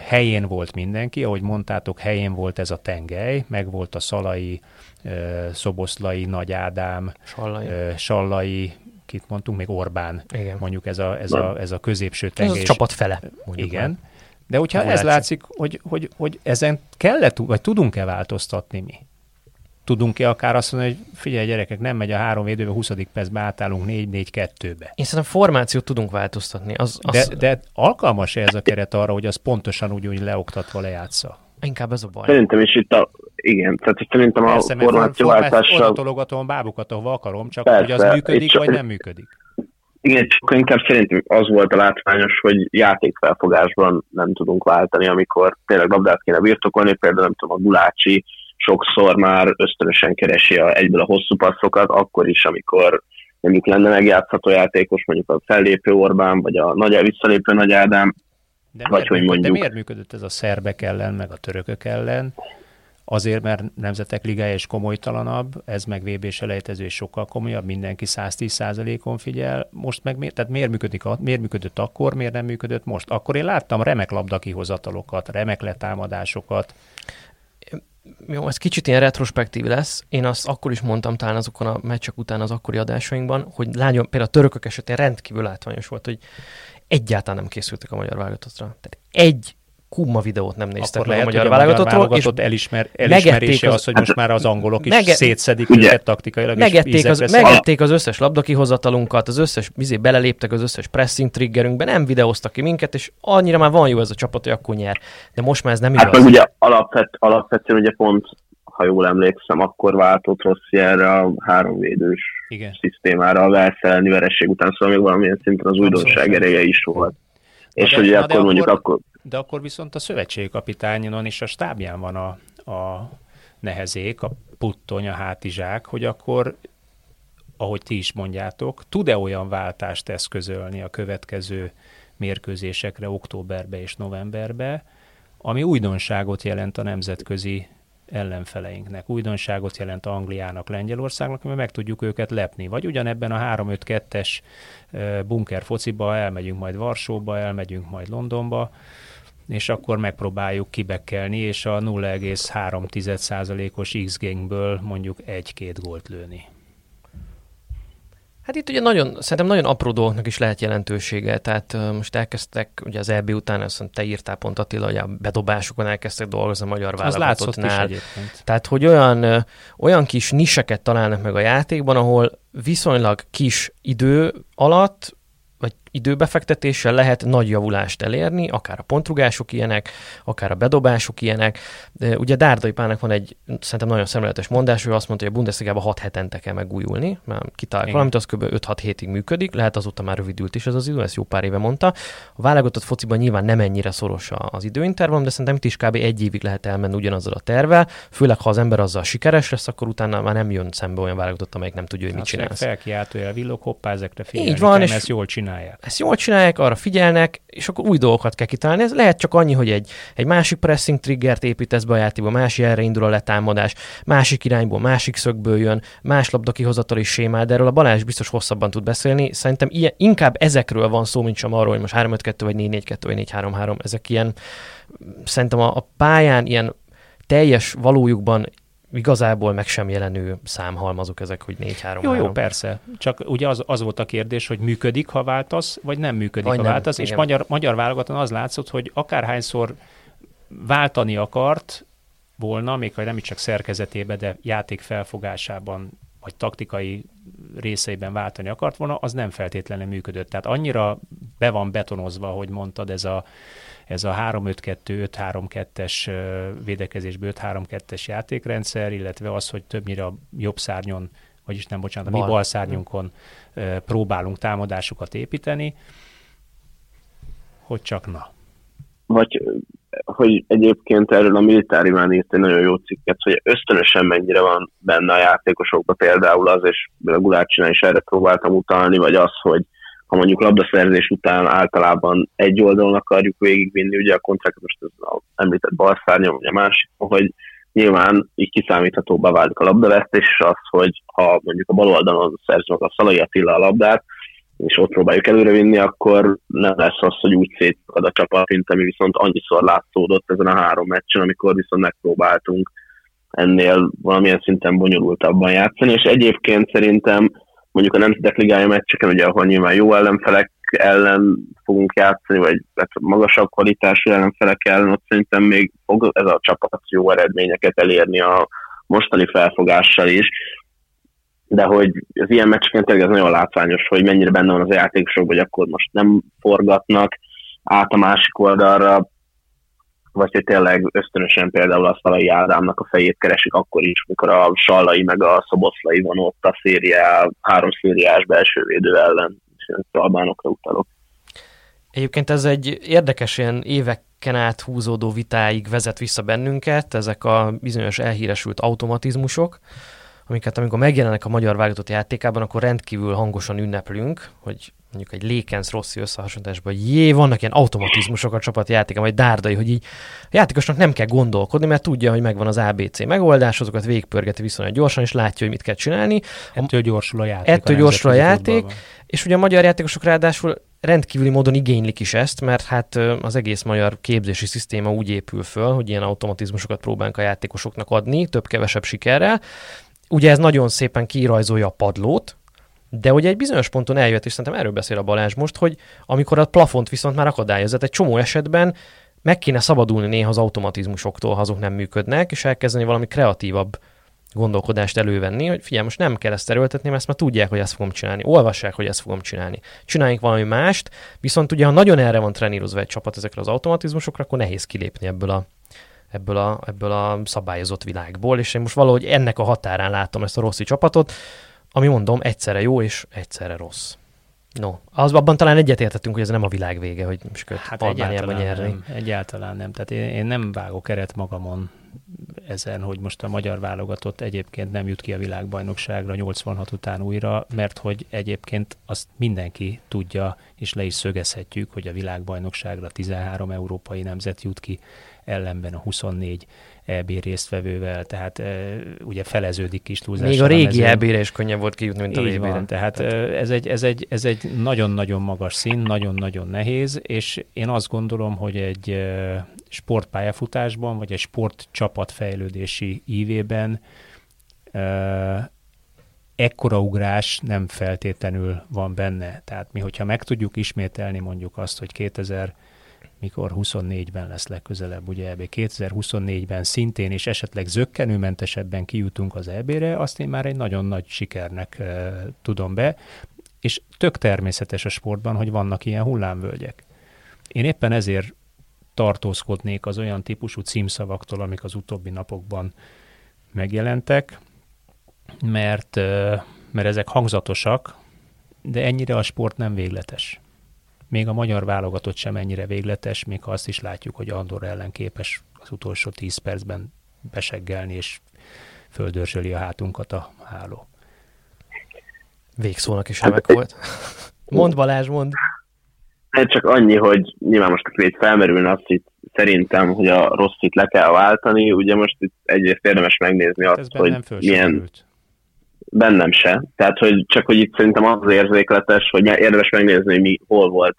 helyén volt mindenki, ahogy mondtátok, helyén volt ez a tengely, meg volt a Szalai, ö, Szoboszlai, Nagy Ádám, Sallai, ö, Sallai kit mondtunk, még Orbán, Igen. mondjuk ez a, ez a, ez a középső Ez tengely. a csapat fele. mondjuk Igen. már. De hogyha ez látszik. hogy, hogy, hogy ezen kell vagy tudunk-e változtatni mi? Tudunk-e akár azt mondani, hogy figyelj gyerekek, nem megy a három védőbe, 20. percben átállunk 4-4-2-be. Én szerintem formációt tudunk változtatni. Az, az De, de alkalmas-e ez a keret arra, hogy az pontosan úgy, úgy leoktatva lejátsza? Inkább ez a baj. Szerintem is itt a, igen, tehát szerintem a Persze, oda formációváltással, tologatom a bábukat, ahova akarom, csak Persze, hogy az működik, csak- vagy nem működik. igen, csak inkább szerintem az volt a látványos, hogy játékfelfogásban nem tudunk váltani, amikor tényleg labdát kéne birtokolni, például nem tudom, a Gulácsi sokszor már ösztönösen keresi a, egyből a hosszú passzokat, akkor is, amikor mondjuk lenne megjátszható játékos, mondjuk a fellépő Orbán, vagy a nagy, visszalépő Nagy Ádám, De Vagy hogy működ, de mondjuk- miért működött ez a szerbek ellen, meg a törökök ellen? Azért, mert nemzetek ligája is komolytalanabb, ez meg vb selejtező és sokkal komolyabb, mindenki 110%-on figyel. Most meg miért, tehát miért, működik, miért működött akkor, miért nem működött most? Akkor én láttam remek labdakihozatalokat, remek letámadásokat. Jó, ez kicsit ilyen retrospektív lesz. Én azt akkor is mondtam talán azokon a meccsek után az akkori adásainkban, hogy lányom, például a törökök esetén rendkívül látványos volt, hogy egyáltalán nem készültek a magyar válogatottra. Tehát egy kumma videót nem néztek Akkor lehet, a magyar válogatottról, és elismer, elismerése az- az, hogy most már az angolok is Mege- szétszedik Ugye? őket taktikailag, megették az, megették az összes labdakihozatalunkat, az összes, izé, beleléptek az összes pressing triggerünkbe, nem videóztak ki minket, és annyira már van jó ez a csapat, hogy akkor nyer. De most már ez nem Hát igaz. meg ugye alapvet, alapvetően ugye pont, ha jól emlékszem, akkor váltott Rossi erre a háromvédős Igen. szisztémára a Velszelni vereség után, szóval még valamilyen szinten az újdonság Abszolút. ereje is volt. És de- de akkor mondjuk akkor- akkor, De akkor viszont a szövetségi kapitányon és a stábján van a, a nehezék, a puttony, a hátizsák, hogy akkor, ahogy ti is mondjátok, tud-e olyan váltást eszközölni a következő mérkőzésekre októberbe és novemberbe, ami újdonságot jelent a nemzetközi ellenfeleinknek. Újdonságot jelent Angliának, Lengyelországnak, mert meg tudjuk őket lepni. Vagy ugyanebben a 3-5-2-es ö, bunker fociba elmegyünk majd Varsóba, elmegyünk majd Londonba, és akkor megpróbáljuk kibekkelni, és a 0,3%-os X-gangből mondjuk egy-két gólt lőni. Hát itt ugye nagyon, szerintem nagyon apró dolgoknak is lehet jelentősége, tehát most elkezdtek, ugye az EB után, azt te írtál pont Attila, hogy a bedobásokon elkezdtek dolgozni a magyar válogatottnál. Tehát, hogy olyan, olyan kis niseket találnak meg a játékban, ahol viszonylag kis idő alatt, időbefektetéssel lehet nagy javulást elérni, akár a pontrugások ilyenek, akár a bedobások ilyenek. Ugye Dárdai Pának van egy szerintem nagyon szemléletes mondás, ő azt mondta, hogy a Bundesligában 6 hetente kell megújulni, mert kitalálják valamit, az kb. 5-6 hétig működik, lehet azóta már rövidült is ez az idő, ezt jó pár éve mondta. A válogatott fociban nyilván nem ennyire szoros a- az időintervallum, de szerintem itt is kb. egy évig lehet elmenni ugyanazzal a tervvel, főleg ha az ember azzal sikeres lesz, akkor utána már nem jön szembe olyan válogatott, amelyik nem tudja, hogy mit mondják, csinálsz. Felkiáltója, villog, hoppá, ezekre figyelni Így van, kell, és- ezt jól csinálják. Ezt jól csinálják, arra figyelnek, és akkor új dolgokat kell kitalálni. Ez lehet csak annyi, hogy egy, egy másik pressing triggert építesz be a játékba, más jelre indul a letámadás, másik irányból, másik szögből jön, más labda kihozatali sémál, de erről a Balázs biztos hosszabban tud beszélni. Szerintem ilyen, inkább ezekről van szó, mint sem arról, hogy most 3-5-2 vagy 4-4-2 vagy 4-3-3. Ezek ilyen, szerintem a, a pályán ilyen teljes valójukban igazából meg sem jelenő számhalmazok ezek, hogy 4-3-3. Jó, jó, persze. Csak ugye az, az volt a kérdés, hogy működik, ha váltasz, vagy nem működik, Vagy ha nem, váltasz, és igen. magyar, magyar válogaton az látszott, hogy akárhányszor váltani akart volna, még ha nem is csak szerkezetében, de játék felfogásában, vagy taktikai részeiben váltani akart volna, az nem feltétlenül működött. Tehát annyira be van betonozva, hogy mondtad, ez a, ez a 3-5-2, 5-3-2-es ö, védekezésből 5-3-2-es játékrendszer, illetve az, hogy többnyire a jobb szárnyon, vagyis nem, bocsánat, a mi Bal. bal szárnyunkon próbálunk támadásokat építeni, hogy csak na. vagy hogy egyébként erről a militáriván írt egy nagyon jó cikket, hogy ösztönösen mennyire van benne a játékosokban például az, és a Gulácsinál is erre próbáltam utalni, vagy az, hogy ha mondjuk labdaszerzés után általában egy oldalon akarjuk végigvinni, ugye a kontrákat most ez az említett balszárnyom, ugye a másik, hogy nyilván így kiszámíthatóbbá válik a labdavesztés, és az, hogy ha mondjuk a bal oldalon szerzünk a Szalai Attila a labdát, és ott próbáljuk előrevinni, akkor nem lesz az, hogy úgy szétszakad a csapat, mint ami viszont annyiszor látszódott ezen a három meccsen, amikor viszont megpróbáltunk ennél valamilyen szinten bonyolultabban játszani, és egyébként szerintem mondjuk a Nemzetek Ligája meccseken, ugye, ahol nyilván jó ellenfelek ellen fogunk játszani, vagy hát magasabb kvalitású ellenfelek ellen, ott szerintem még fog ez a csapat jó eredményeket elérni a mostani felfogással is. De hogy az ilyen meccseken tényleg ez nagyon látványos, hogy mennyire benne van az játékosok, hogy akkor most nem forgatnak át a másik oldalra, vagy hogy tényleg ösztönösen például a Szalai Ádámnak a fejét keresik akkor is, mikor a Sallai meg a Szoboszlai van ott a szériá, három szériás belső védő ellen, és albánokra utalok. Egyébként ez egy érdekes ilyen éveken át húzódó vitáig vezet vissza bennünket, ezek a bizonyos elhíresült automatizmusok, amiket amikor megjelennek a magyar válogatott játékában, akkor rendkívül hangosan ünneplünk, hogy mondjuk egy Lékenz Rossi összehasonlításban, hogy jé, vannak ilyen automatizmusok a csapat játéka, vagy dárdai, hogy így a játékosnak nem kell gondolkodni, mert tudja, hogy megvan az ABC megoldás, azokat végigpörgeti viszonylag gyorsan, és látja, hogy mit kell csinálni. Ettől gyorsul a játék. Ettől a gyorsul a játék, és ugye a magyar játékosok ráadásul rendkívüli módon igénylik is ezt, mert hát az egész magyar képzési szisztéma úgy épül föl, hogy ilyen automatizmusokat próbálunk a játékosoknak adni, több-kevesebb sikerrel. Ugye ez nagyon szépen kirajzolja a padlót, de ugye egy bizonyos ponton eljött, és szerintem erről beszél a Balázs most, hogy amikor a plafont viszont már akadályozott, egy csomó esetben meg kéne szabadulni néha az automatizmusoktól, ha azok nem működnek, és elkezdeni valami kreatívabb gondolkodást elővenni, hogy figyelj, most nem kell ezt erőltetni, mert ezt már tudják, hogy ezt fogom csinálni. Olvassák, hogy ezt fogom csinálni. Csináljunk valami mást, viszont ugye, ha nagyon erre van trenírozva egy csapat ezekre az automatizmusokra, akkor nehéz kilépni ebből a, ebből a, ebből a szabályozott világból, és én most valahogy ennek a határán látom ezt a rossz csapatot, ami mondom, egyszerre jó és egyszerre rossz. No, az abban talán egyetértettünk, hogy ez nem a világ vége, hogy most hát Albániában nyerni. Nem, egyáltalán nem. Tehát én, én nem vágok eret magamon ezen, hogy most a magyar válogatott egyébként nem jut ki a világbajnokságra 86 után újra, mert hogy egyébként azt mindenki tudja, és le is szögezhetjük, hogy a világbajnokságra 13 európai nemzet jut ki, ellenben a 24 EB résztvevővel, tehát e, ugye feleződik kis túlzás. Még a régi EB-re is könnyebb volt kijutni, mint a van, tehát, tehát. Ez, egy, ez, egy, ez egy nagyon-nagyon magas szín, nagyon-nagyon nehéz, és én azt gondolom, hogy egy sportpályafutásban, vagy egy sportcsapatfejlődési ívében e, ekkora ugrás nem feltétlenül van benne. Tehát mi, hogyha meg tudjuk ismételni mondjuk azt, hogy 2000 mikor 24-ben lesz legközelebb, ugye EB 2024-ben szintén, és esetleg zöggenőmentesebben kijutunk az EB-re, azt én már egy nagyon nagy sikernek uh, tudom be, és tök természetes a sportban, hogy vannak ilyen hullámvölgyek. Én éppen ezért tartózkodnék az olyan típusú címszavaktól, amik az utóbbi napokban megjelentek, mert, mert ezek hangzatosak, de ennyire a sport nem végletes még a magyar válogatott sem ennyire végletes, még ha azt is látjuk, hogy Andor ellen képes az utolsó 10 percben beseggelni, és földörzsöli a hátunkat a háló. Végszónak is remek volt. Mond Balázs, mond. Hát csak annyi, hogy nyilván most itt felmerülne azt itt szerintem, hogy a rosszit le kell váltani, ugye most itt egyrészt érdemes megnézni azt, hogy milyen, bennem se. Tehát, hogy csak hogy itt szerintem az érzékletes, hogy érdemes megnézni, hogy mi, hol volt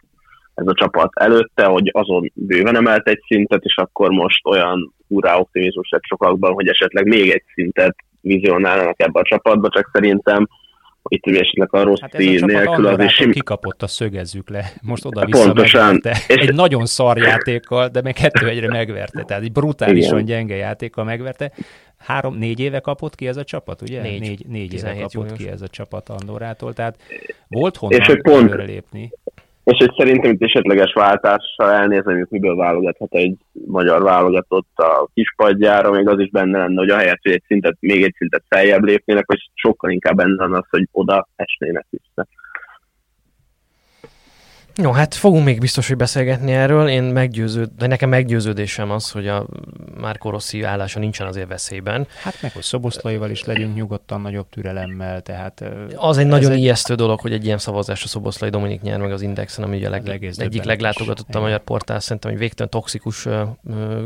ez a csapat előtte, hogy azon bőven emelt egy szintet, és akkor most olyan úrá optimizmus lett sokakban, hogy esetleg még egy szintet vizionálnak ebbe a csapatba, csak szerintem itt esetleg a rossz hát nélkül az is sim... kikapott a szögezzük le. Most oda vissza Pontosan. Megverte. És... Egy nagyon szar játékkal, de még kettő egyre megverte. Tehát egy brutálisan Igen. gyenge játékkal megverte. Három-négy éve kapott ki ez a csapat, ugye? Négy, négy, négy éve kapott június. ki ez a csapat Andorától, tehát volt honnan és pont, lépni. És hogy szerintem itt esetleges váltással elnézem, hogy miből válogathat egy magyar válogatott a kispadjára, még az is benne lenne, hogy ahelyett, hogy egy szintet, még egy szintet feljebb lépnének, hogy sokkal inkább benne lenne az, hogy oda esnének vissza. Jó, hát fogunk még biztos, hogy beszélgetni erről. Én meggyőződ, de nekem meggyőződésem az, hogy a Márko Rossi állása nincsen azért veszélyben. Hát meg, hogy Szoboszlaival is legyünk nyugodtan nagyobb türelemmel, tehát... Az egy nagyon egy... ijesztő dolog, hogy egy ilyen szavazás a Szoboszlai Dominik nyer meg az Indexen, ami ugye a leg, egyik leglátogatottabb a magyar portál, szerintem, hogy végtelen toxikus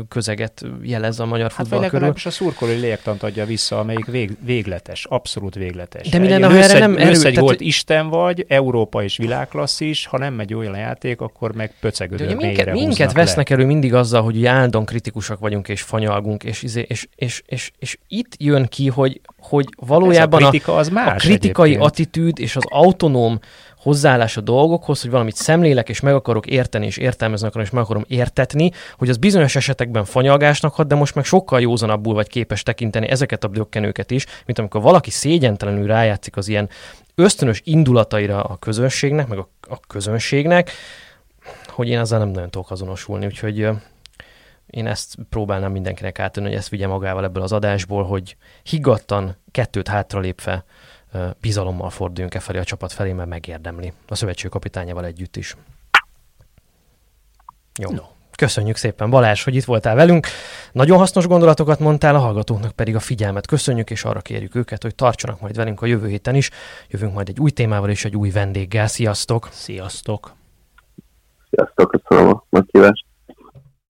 közeget jelez a magyar hát futball körül. a szurkolói lélektant adja vissza, amelyik vég, végletes, abszolút végletes. De minden, ha erre nem erő, tehát... volt Isten vagy, Európa és világklasszis, ha nem megy olyan olyan játék, akkor meg pöcegödör ugye minket, minket vesznek le. elő mindig azzal, hogy állandóan kritikusak vagyunk és fanyalgunk, és, izé, és, és, és, és itt jön ki, hogy, hogy valójában a, kritika az más a kritikai egyébként. attitűd és az autonóm hozzáállás a dolgokhoz, hogy valamit szemlélek, és meg akarok érteni, és értelmezni akarom, és meg akarom értetni, hogy az bizonyos esetekben fanyalgásnak hat, de most meg sokkal józanabbul vagy képes tekinteni ezeket a dökkenőket is, mint amikor valaki szégyentelenül rájátszik az ilyen ösztönös indulataira a közönségnek, meg a, a közönségnek, hogy én ezzel nem nagyon tudok azonosulni, úgyhogy én ezt próbálnám mindenkinek átadni, hogy ezt vigye magával ebből az adásból, hogy higgadtan, kettőt hátralépve bizalommal forduljunk e felé a csapat felé, mert megérdemli. A szövetség kapitányával együtt is. Jó. No. Köszönjük szépen Balázs, hogy itt voltál velünk. Nagyon hasznos gondolatokat mondtál, a hallgatóknak pedig a figyelmet köszönjük, és arra kérjük őket, hogy tartsanak majd velünk a jövő héten is. Jövünk majd egy új témával és egy új vendéggel. Sziasztok! Sziasztok! Sziasztok, köszönöm a meghívást!